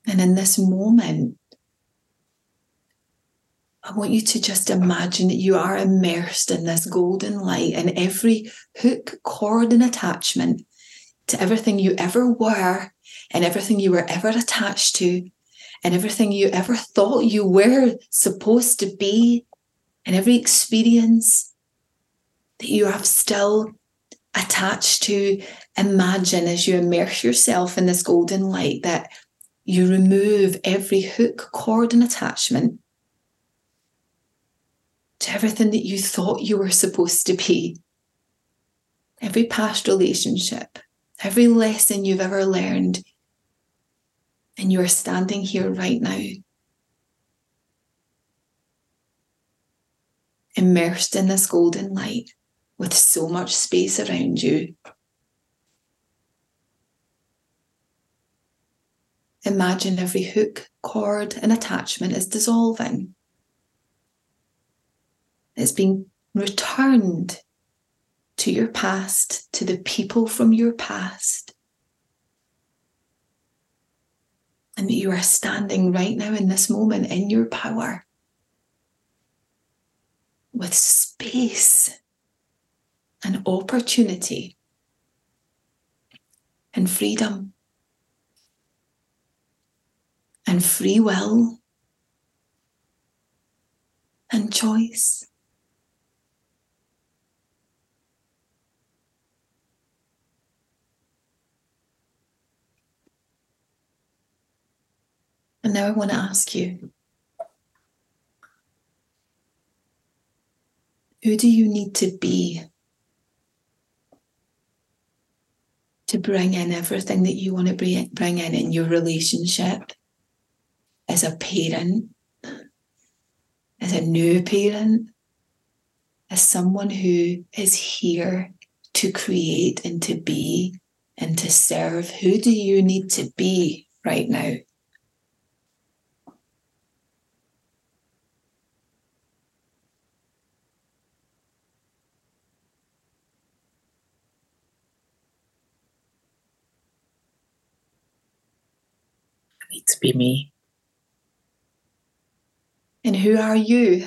Speaker 2: And in this moment, I want you to just imagine that you are immersed in this golden light, and every hook, cord, and attachment to everything you ever were and everything you were ever attached to and everything you ever thought you were supposed to be, and every experience that you have still attached to, imagine as you immerse yourself in this golden light that you remove every hook, cord, and attachment to everything that you thought you were supposed to be. Every past relationship, every lesson you've ever learned, and you are standing here right now, immersed in this golden light with so much space around you. Imagine every hook, cord, and attachment is dissolving. It's being returned to your past, to the people from your past, and that you are standing right now in this moment in your power with space and opportunity and freedom and free will and choice. And now I want to ask you who do you need to be to bring in everything that you want to bring in in your relationship as a parent, as a new parent, as someone who is here to create and to be and to serve? Who do you need to be right now?
Speaker 3: Need to be me.
Speaker 2: And who are you?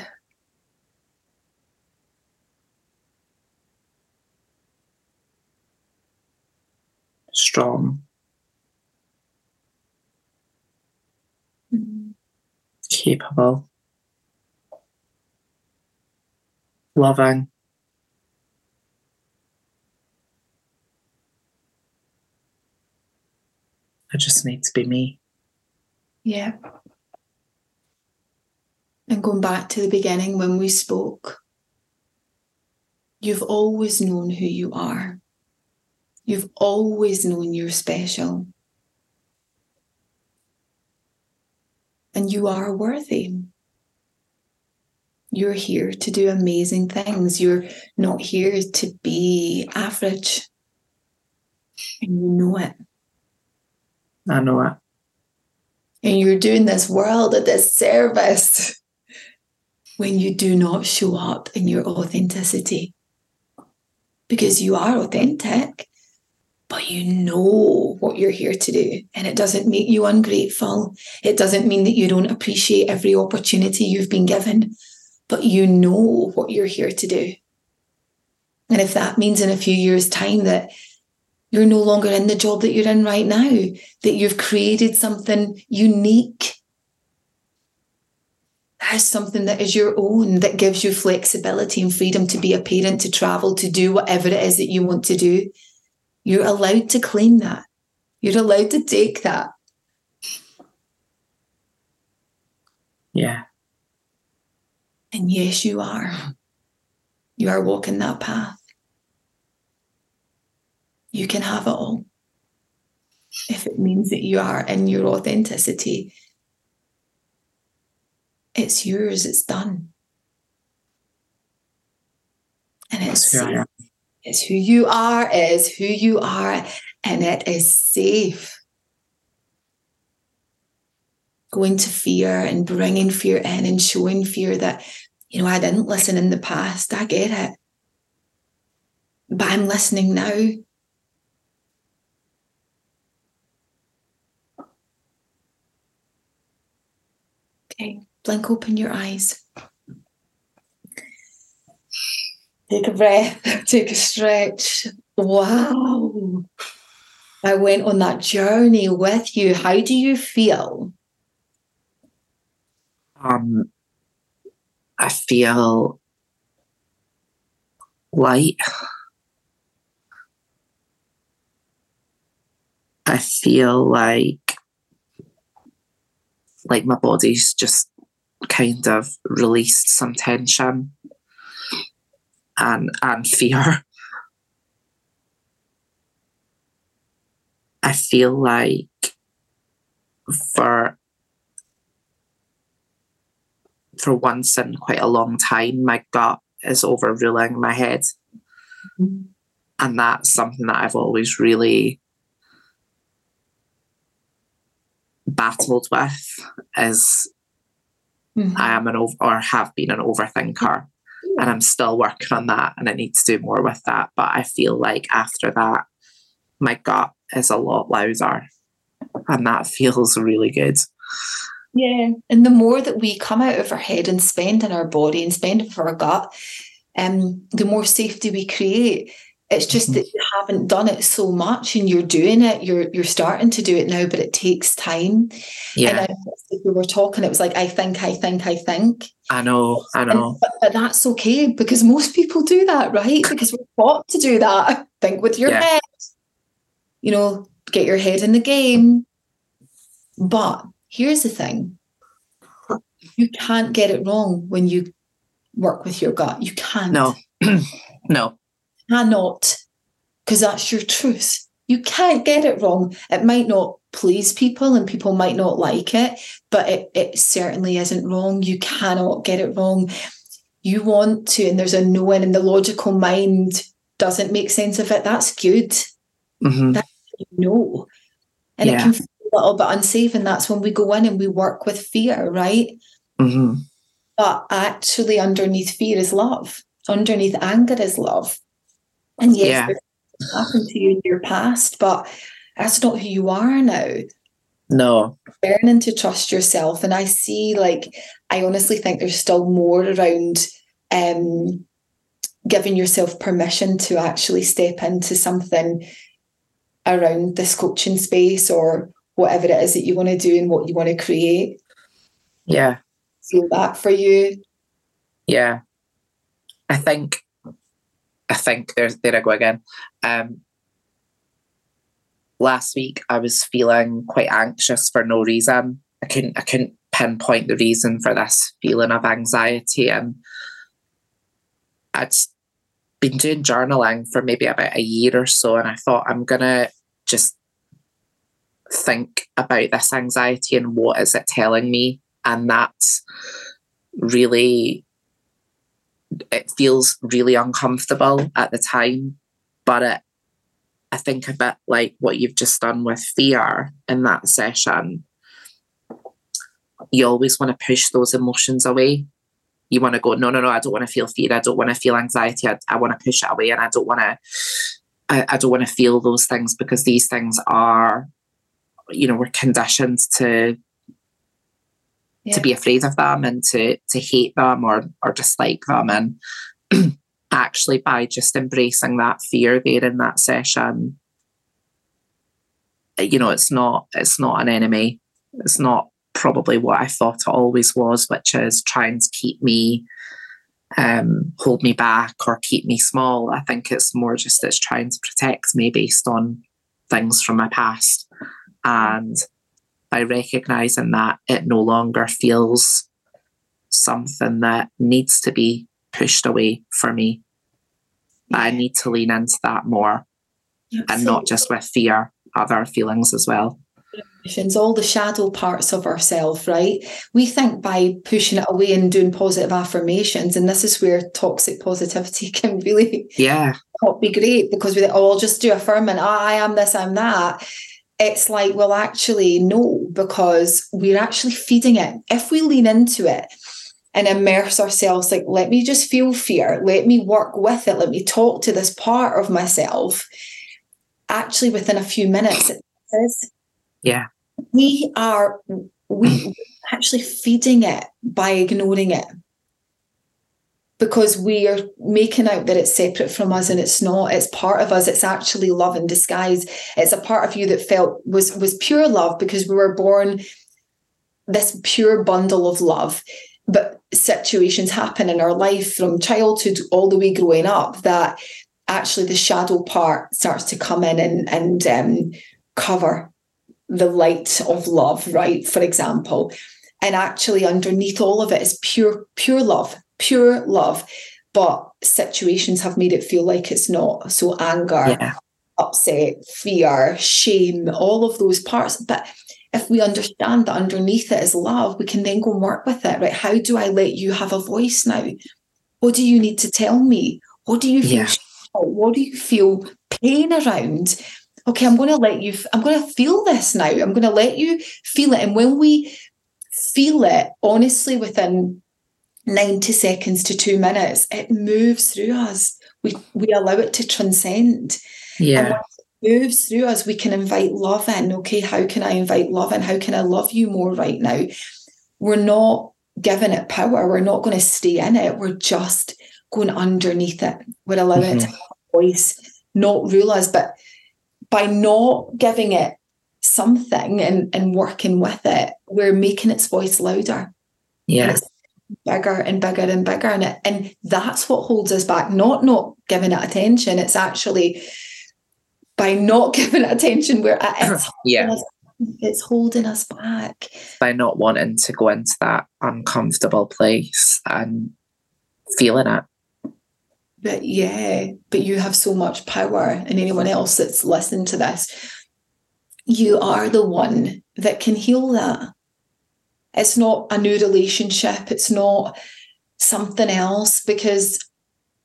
Speaker 3: Strong.
Speaker 2: Mm-hmm.
Speaker 3: Capable. Loving. I just need to be me.
Speaker 2: Yeah. And going back to the beginning when we spoke, you've always known who you are. You've always known you're special. And you are worthy. You're here to do amazing things. You're not here to be average. And you know it.
Speaker 3: I know it
Speaker 2: and you're doing this world a disservice when you do not show up in your authenticity. Because you are authentic, but you know what you're here to do. And it doesn't make you ungrateful. It doesn't mean that you don't appreciate every opportunity you've been given, but you know what you're here to do. And if that means in a few years' time that you're no longer in the job that you're in right now, that you've created something unique. That is something that is your own, that gives you flexibility and freedom to be a parent, to travel, to do whatever it is that you want to do. You're allowed to claim that. You're allowed to take that.
Speaker 3: Yeah.
Speaker 2: And yes, you are. You are walking that path. You can have it all. If it means that you are in your authenticity, it's yours, it's done. And it's, it's who you are, it is who you are, and it is safe. Going to fear and bringing fear in and showing fear that, you know, I didn't listen in the past. I get it. But I'm listening now. Okay, blink open your eyes. Take a breath, <laughs> take a stretch. Wow. I went on that journey with you. How do you feel?
Speaker 3: Um, I feel light. I feel like like my body's just kind of released some tension and and fear. I feel like for for once in quite a long time, my gut is overruling my head. Mm-hmm. And that's something that I've always really battled with is mm-hmm. I am an over or have been an overthinker and I'm still working on that and I need to do more with that. But I feel like after that, my gut is a lot louder and that <laughs> feels really good.
Speaker 2: Yeah. And the more that we come out of our head and spend in our body and spend in our gut, um, the more safety we create. It's just that you haven't done it so much and you're doing it. You're you're starting to do it now, but it takes time.
Speaker 3: Yeah.
Speaker 2: And I, we were talking, it was like, I think, I think, I think.
Speaker 3: I know, I know.
Speaker 2: And, but, but, that's okay because most people do that, right? Because we're taught to do that. <laughs> Think with your yeah. head. You know, get your head in the game. But here's the thing you can't get it wrong when you work with your gut. You can't.
Speaker 3: No, <clears throat> no.
Speaker 2: Cannot, because that's your truth. You can't get it wrong. It might not please people and people might not like it, but it, it certainly isn't wrong. You cannot get it wrong. You want to, and there's a knowing, and the logical mind doesn't make sense of it. That's good.
Speaker 3: Mm-hmm.
Speaker 2: That's you know. And yeah. it can feel a little bit unsafe. And that's when we go in and we work with fear, right?
Speaker 3: Mm-hmm.
Speaker 2: But actually, underneath fear is love. Underneath anger is love. And yes, yeah. happened to you in your past, but that's not who you are now.
Speaker 3: No.
Speaker 2: Learning to trust yourself. And I see, like, I honestly think there's still more around um, giving yourself permission to actually step into something around this coaching space or whatever it is that you want to do and what you want to create.
Speaker 3: Yeah.
Speaker 2: Feel that for you.
Speaker 3: Yeah. I think I think there's there I go again. Um last week I was feeling quite anxious for no reason. I couldn't I couldn't pinpoint the reason for this feeling of anxiety and I'd been doing journaling for maybe about a year or so and I thought I'm gonna just think about this anxiety and what is it telling me and that's really it feels really uncomfortable at the time but it i think a bit like what you've just done with fear in that session. You always want to push those emotions away. You want to go no no no i don't want to feel fear. I don't want to feel anxiety. I, I want to push it away and i don't want to I, I don't want to feel those things because these things are you know we're conditioned to to be afraid of them and to to hate them or or dislike them and <clears throat> actually by just embracing that fear there in that session you know, it's not it's not an enemy. It's not probably what I thought it always was, which is trying to keep me um, hold me back or keep me small. I think it's more just it's trying to protect me based on things from my past. And by recognizing that it no longer feels something that needs to be pushed away for me. I need to lean into that more Absolutely. and not just with fear, other feelings as well
Speaker 2: all the shadow parts of ourselves, right? We think by pushing it away and doing positive affirmations, and this is where toxic positivity <laughs> can really
Speaker 3: yeah
Speaker 2: not be great because we all oh, just do affirming, oh, I am this, I'm that. It's like, well, actually, no, because we're actually feeding it. If we lean into it and immerse ourselves, like, let me just feel fear, let me work with it, let me talk to this part of myself. Actually, within a few minutes, it says,
Speaker 3: yeah.
Speaker 2: We are we actually feeding it by ignoring it. Because we are making out that it's separate from us and it's not. It's part of us. It's actually love in disguise. It's a part of you that felt was was pure love because we were born this pure bundle of love. But situations happen in our life from childhood all the way growing up that actually the shadow part starts to come in and, and um, cover the light of love, right? For example. And actually, underneath all of it is pure, pure love, pure love. But situations have made it feel like it's not. So, anger, yeah. upset, fear, shame, all of those parts. But if we understand that underneath it is love, we can then go and work with it, right? How do I let you have a voice now? What do you need to tell me? What do you feel? Yeah. What do you feel pain around? okay, I'm going to let you, I'm going to feel this now. I'm going to let you feel it. And when we feel it honestly within 90 seconds to two minutes, it moves through us. We, we allow it to transcend.
Speaker 3: Yeah.
Speaker 2: moves through us, we can invite love in. Okay, how can I invite love in? How can I love you more right now? We're not giving it power. We're not going to stay in it. We're just going underneath it. We're allowing mm-hmm. it to have a voice, not realize, but by not giving it something and, and working with it, we're making its voice louder.
Speaker 3: Yeah.
Speaker 2: Bigger and bigger and bigger. And it, and that's what holds us back, not not giving it attention. It's actually by not <laughs> giving it attention, we're <clears throat> it's
Speaker 3: yeah.
Speaker 2: Us, it's holding us back.
Speaker 3: By not wanting to go into that uncomfortable place and feeling it
Speaker 2: but yeah, but you have so much power, and anyone else that's listening to this, you are the one that can heal that. It's not a new relationship, it's not something else because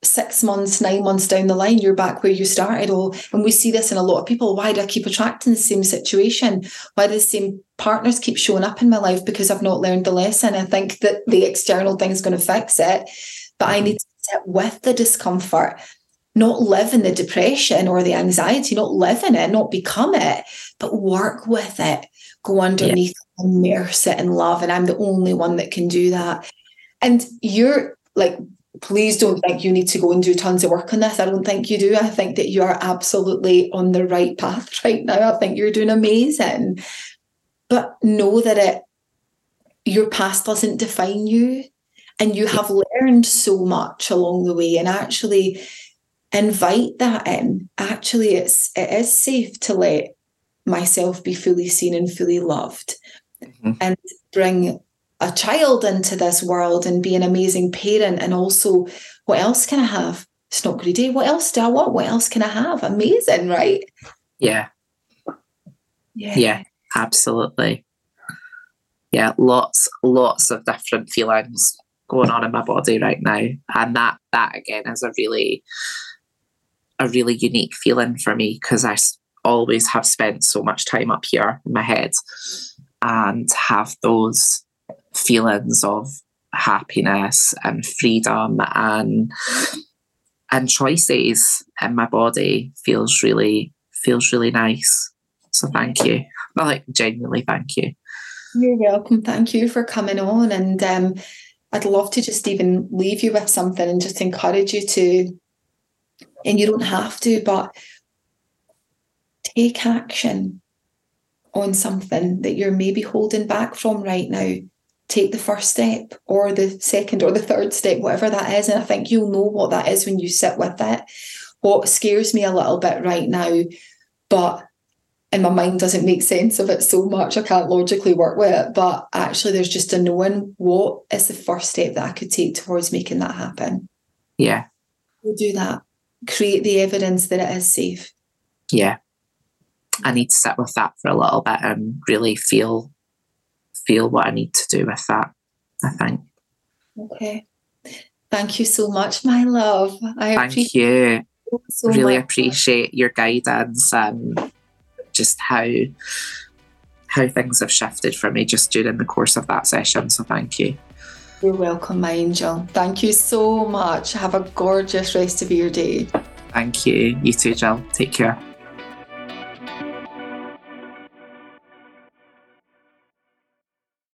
Speaker 2: six months, nine months down the line, you're back where you started. Oh, and we see this in a lot of people. Why do I keep attracting the same situation? Why do the same partners keep showing up in my life? Because I've not learned the lesson. I think that the external thing is going to fix it, but I mm-hmm. need to sit with the discomfort, not live in the depression or the anxiety, not live in it, not become it, but work with it, go underneath, yeah. Immerse it in love. And I'm the only one that can do that. And you're like, please don't think you need to go and do tons of work on this. I don't think you do. I think that you are absolutely on the right path <laughs> right now. I think you're doing amazing. But know that it your past doesn't define you and you have learned so much along the way and actually invite that in actually it's it is safe to let myself be fully seen and fully loved mm-hmm. and bring a child into this world and be an amazing parent and also what else can i have? It's not greedy what else do i want? What else can i have? Amazing right?
Speaker 3: Yeah. Yeah. Yeah absolutely. Yeah lots lots of different feelings going on in my body right now. And that that again is a really a really unique feeling for me because I always have spent so much time up here in my head and have those feelings of happiness and freedom and and choices in my body feels really feels really nice. So thank you. Like genuinely thank you.
Speaker 2: You're welcome. Thank you for coming on. And um I'd love to just even leave you with something and just encourage you to, and you don't have to, but take action. On something that you're maybe holding back from right now, take the first step or the second or the third step, whatever that is. And I think you'll know what that is when you sit with it. What scares me a little bit right now, but and my mind doesn't make sense of it so much. I can't logically work with it. But actually, there's just a knowing what is the first step that I could take towards making that happen.
Speaker 3: Yeah.
Speaker 2: We'll do that. Create the evidence that it is safe.
Speaker 3: Yeah. I need to sit with that for a little bit and really feel feel what I need to do with that, I think.
Speaker 2: Okay. Thank you so much, my love. I
Speaker 3: Thank you.
Speaker 2: So
Speaker 3: really
Speaker 2: much.
Speaker 3: appreciate your guidance and just how how things have shifted for me just during the course of that session. So thank you.
Speaker 2: You're welcome, my angel. Thank you so much. Have a gorgeous rest of your day.
Speaker 3: Thank you. You too, Jill. Take care.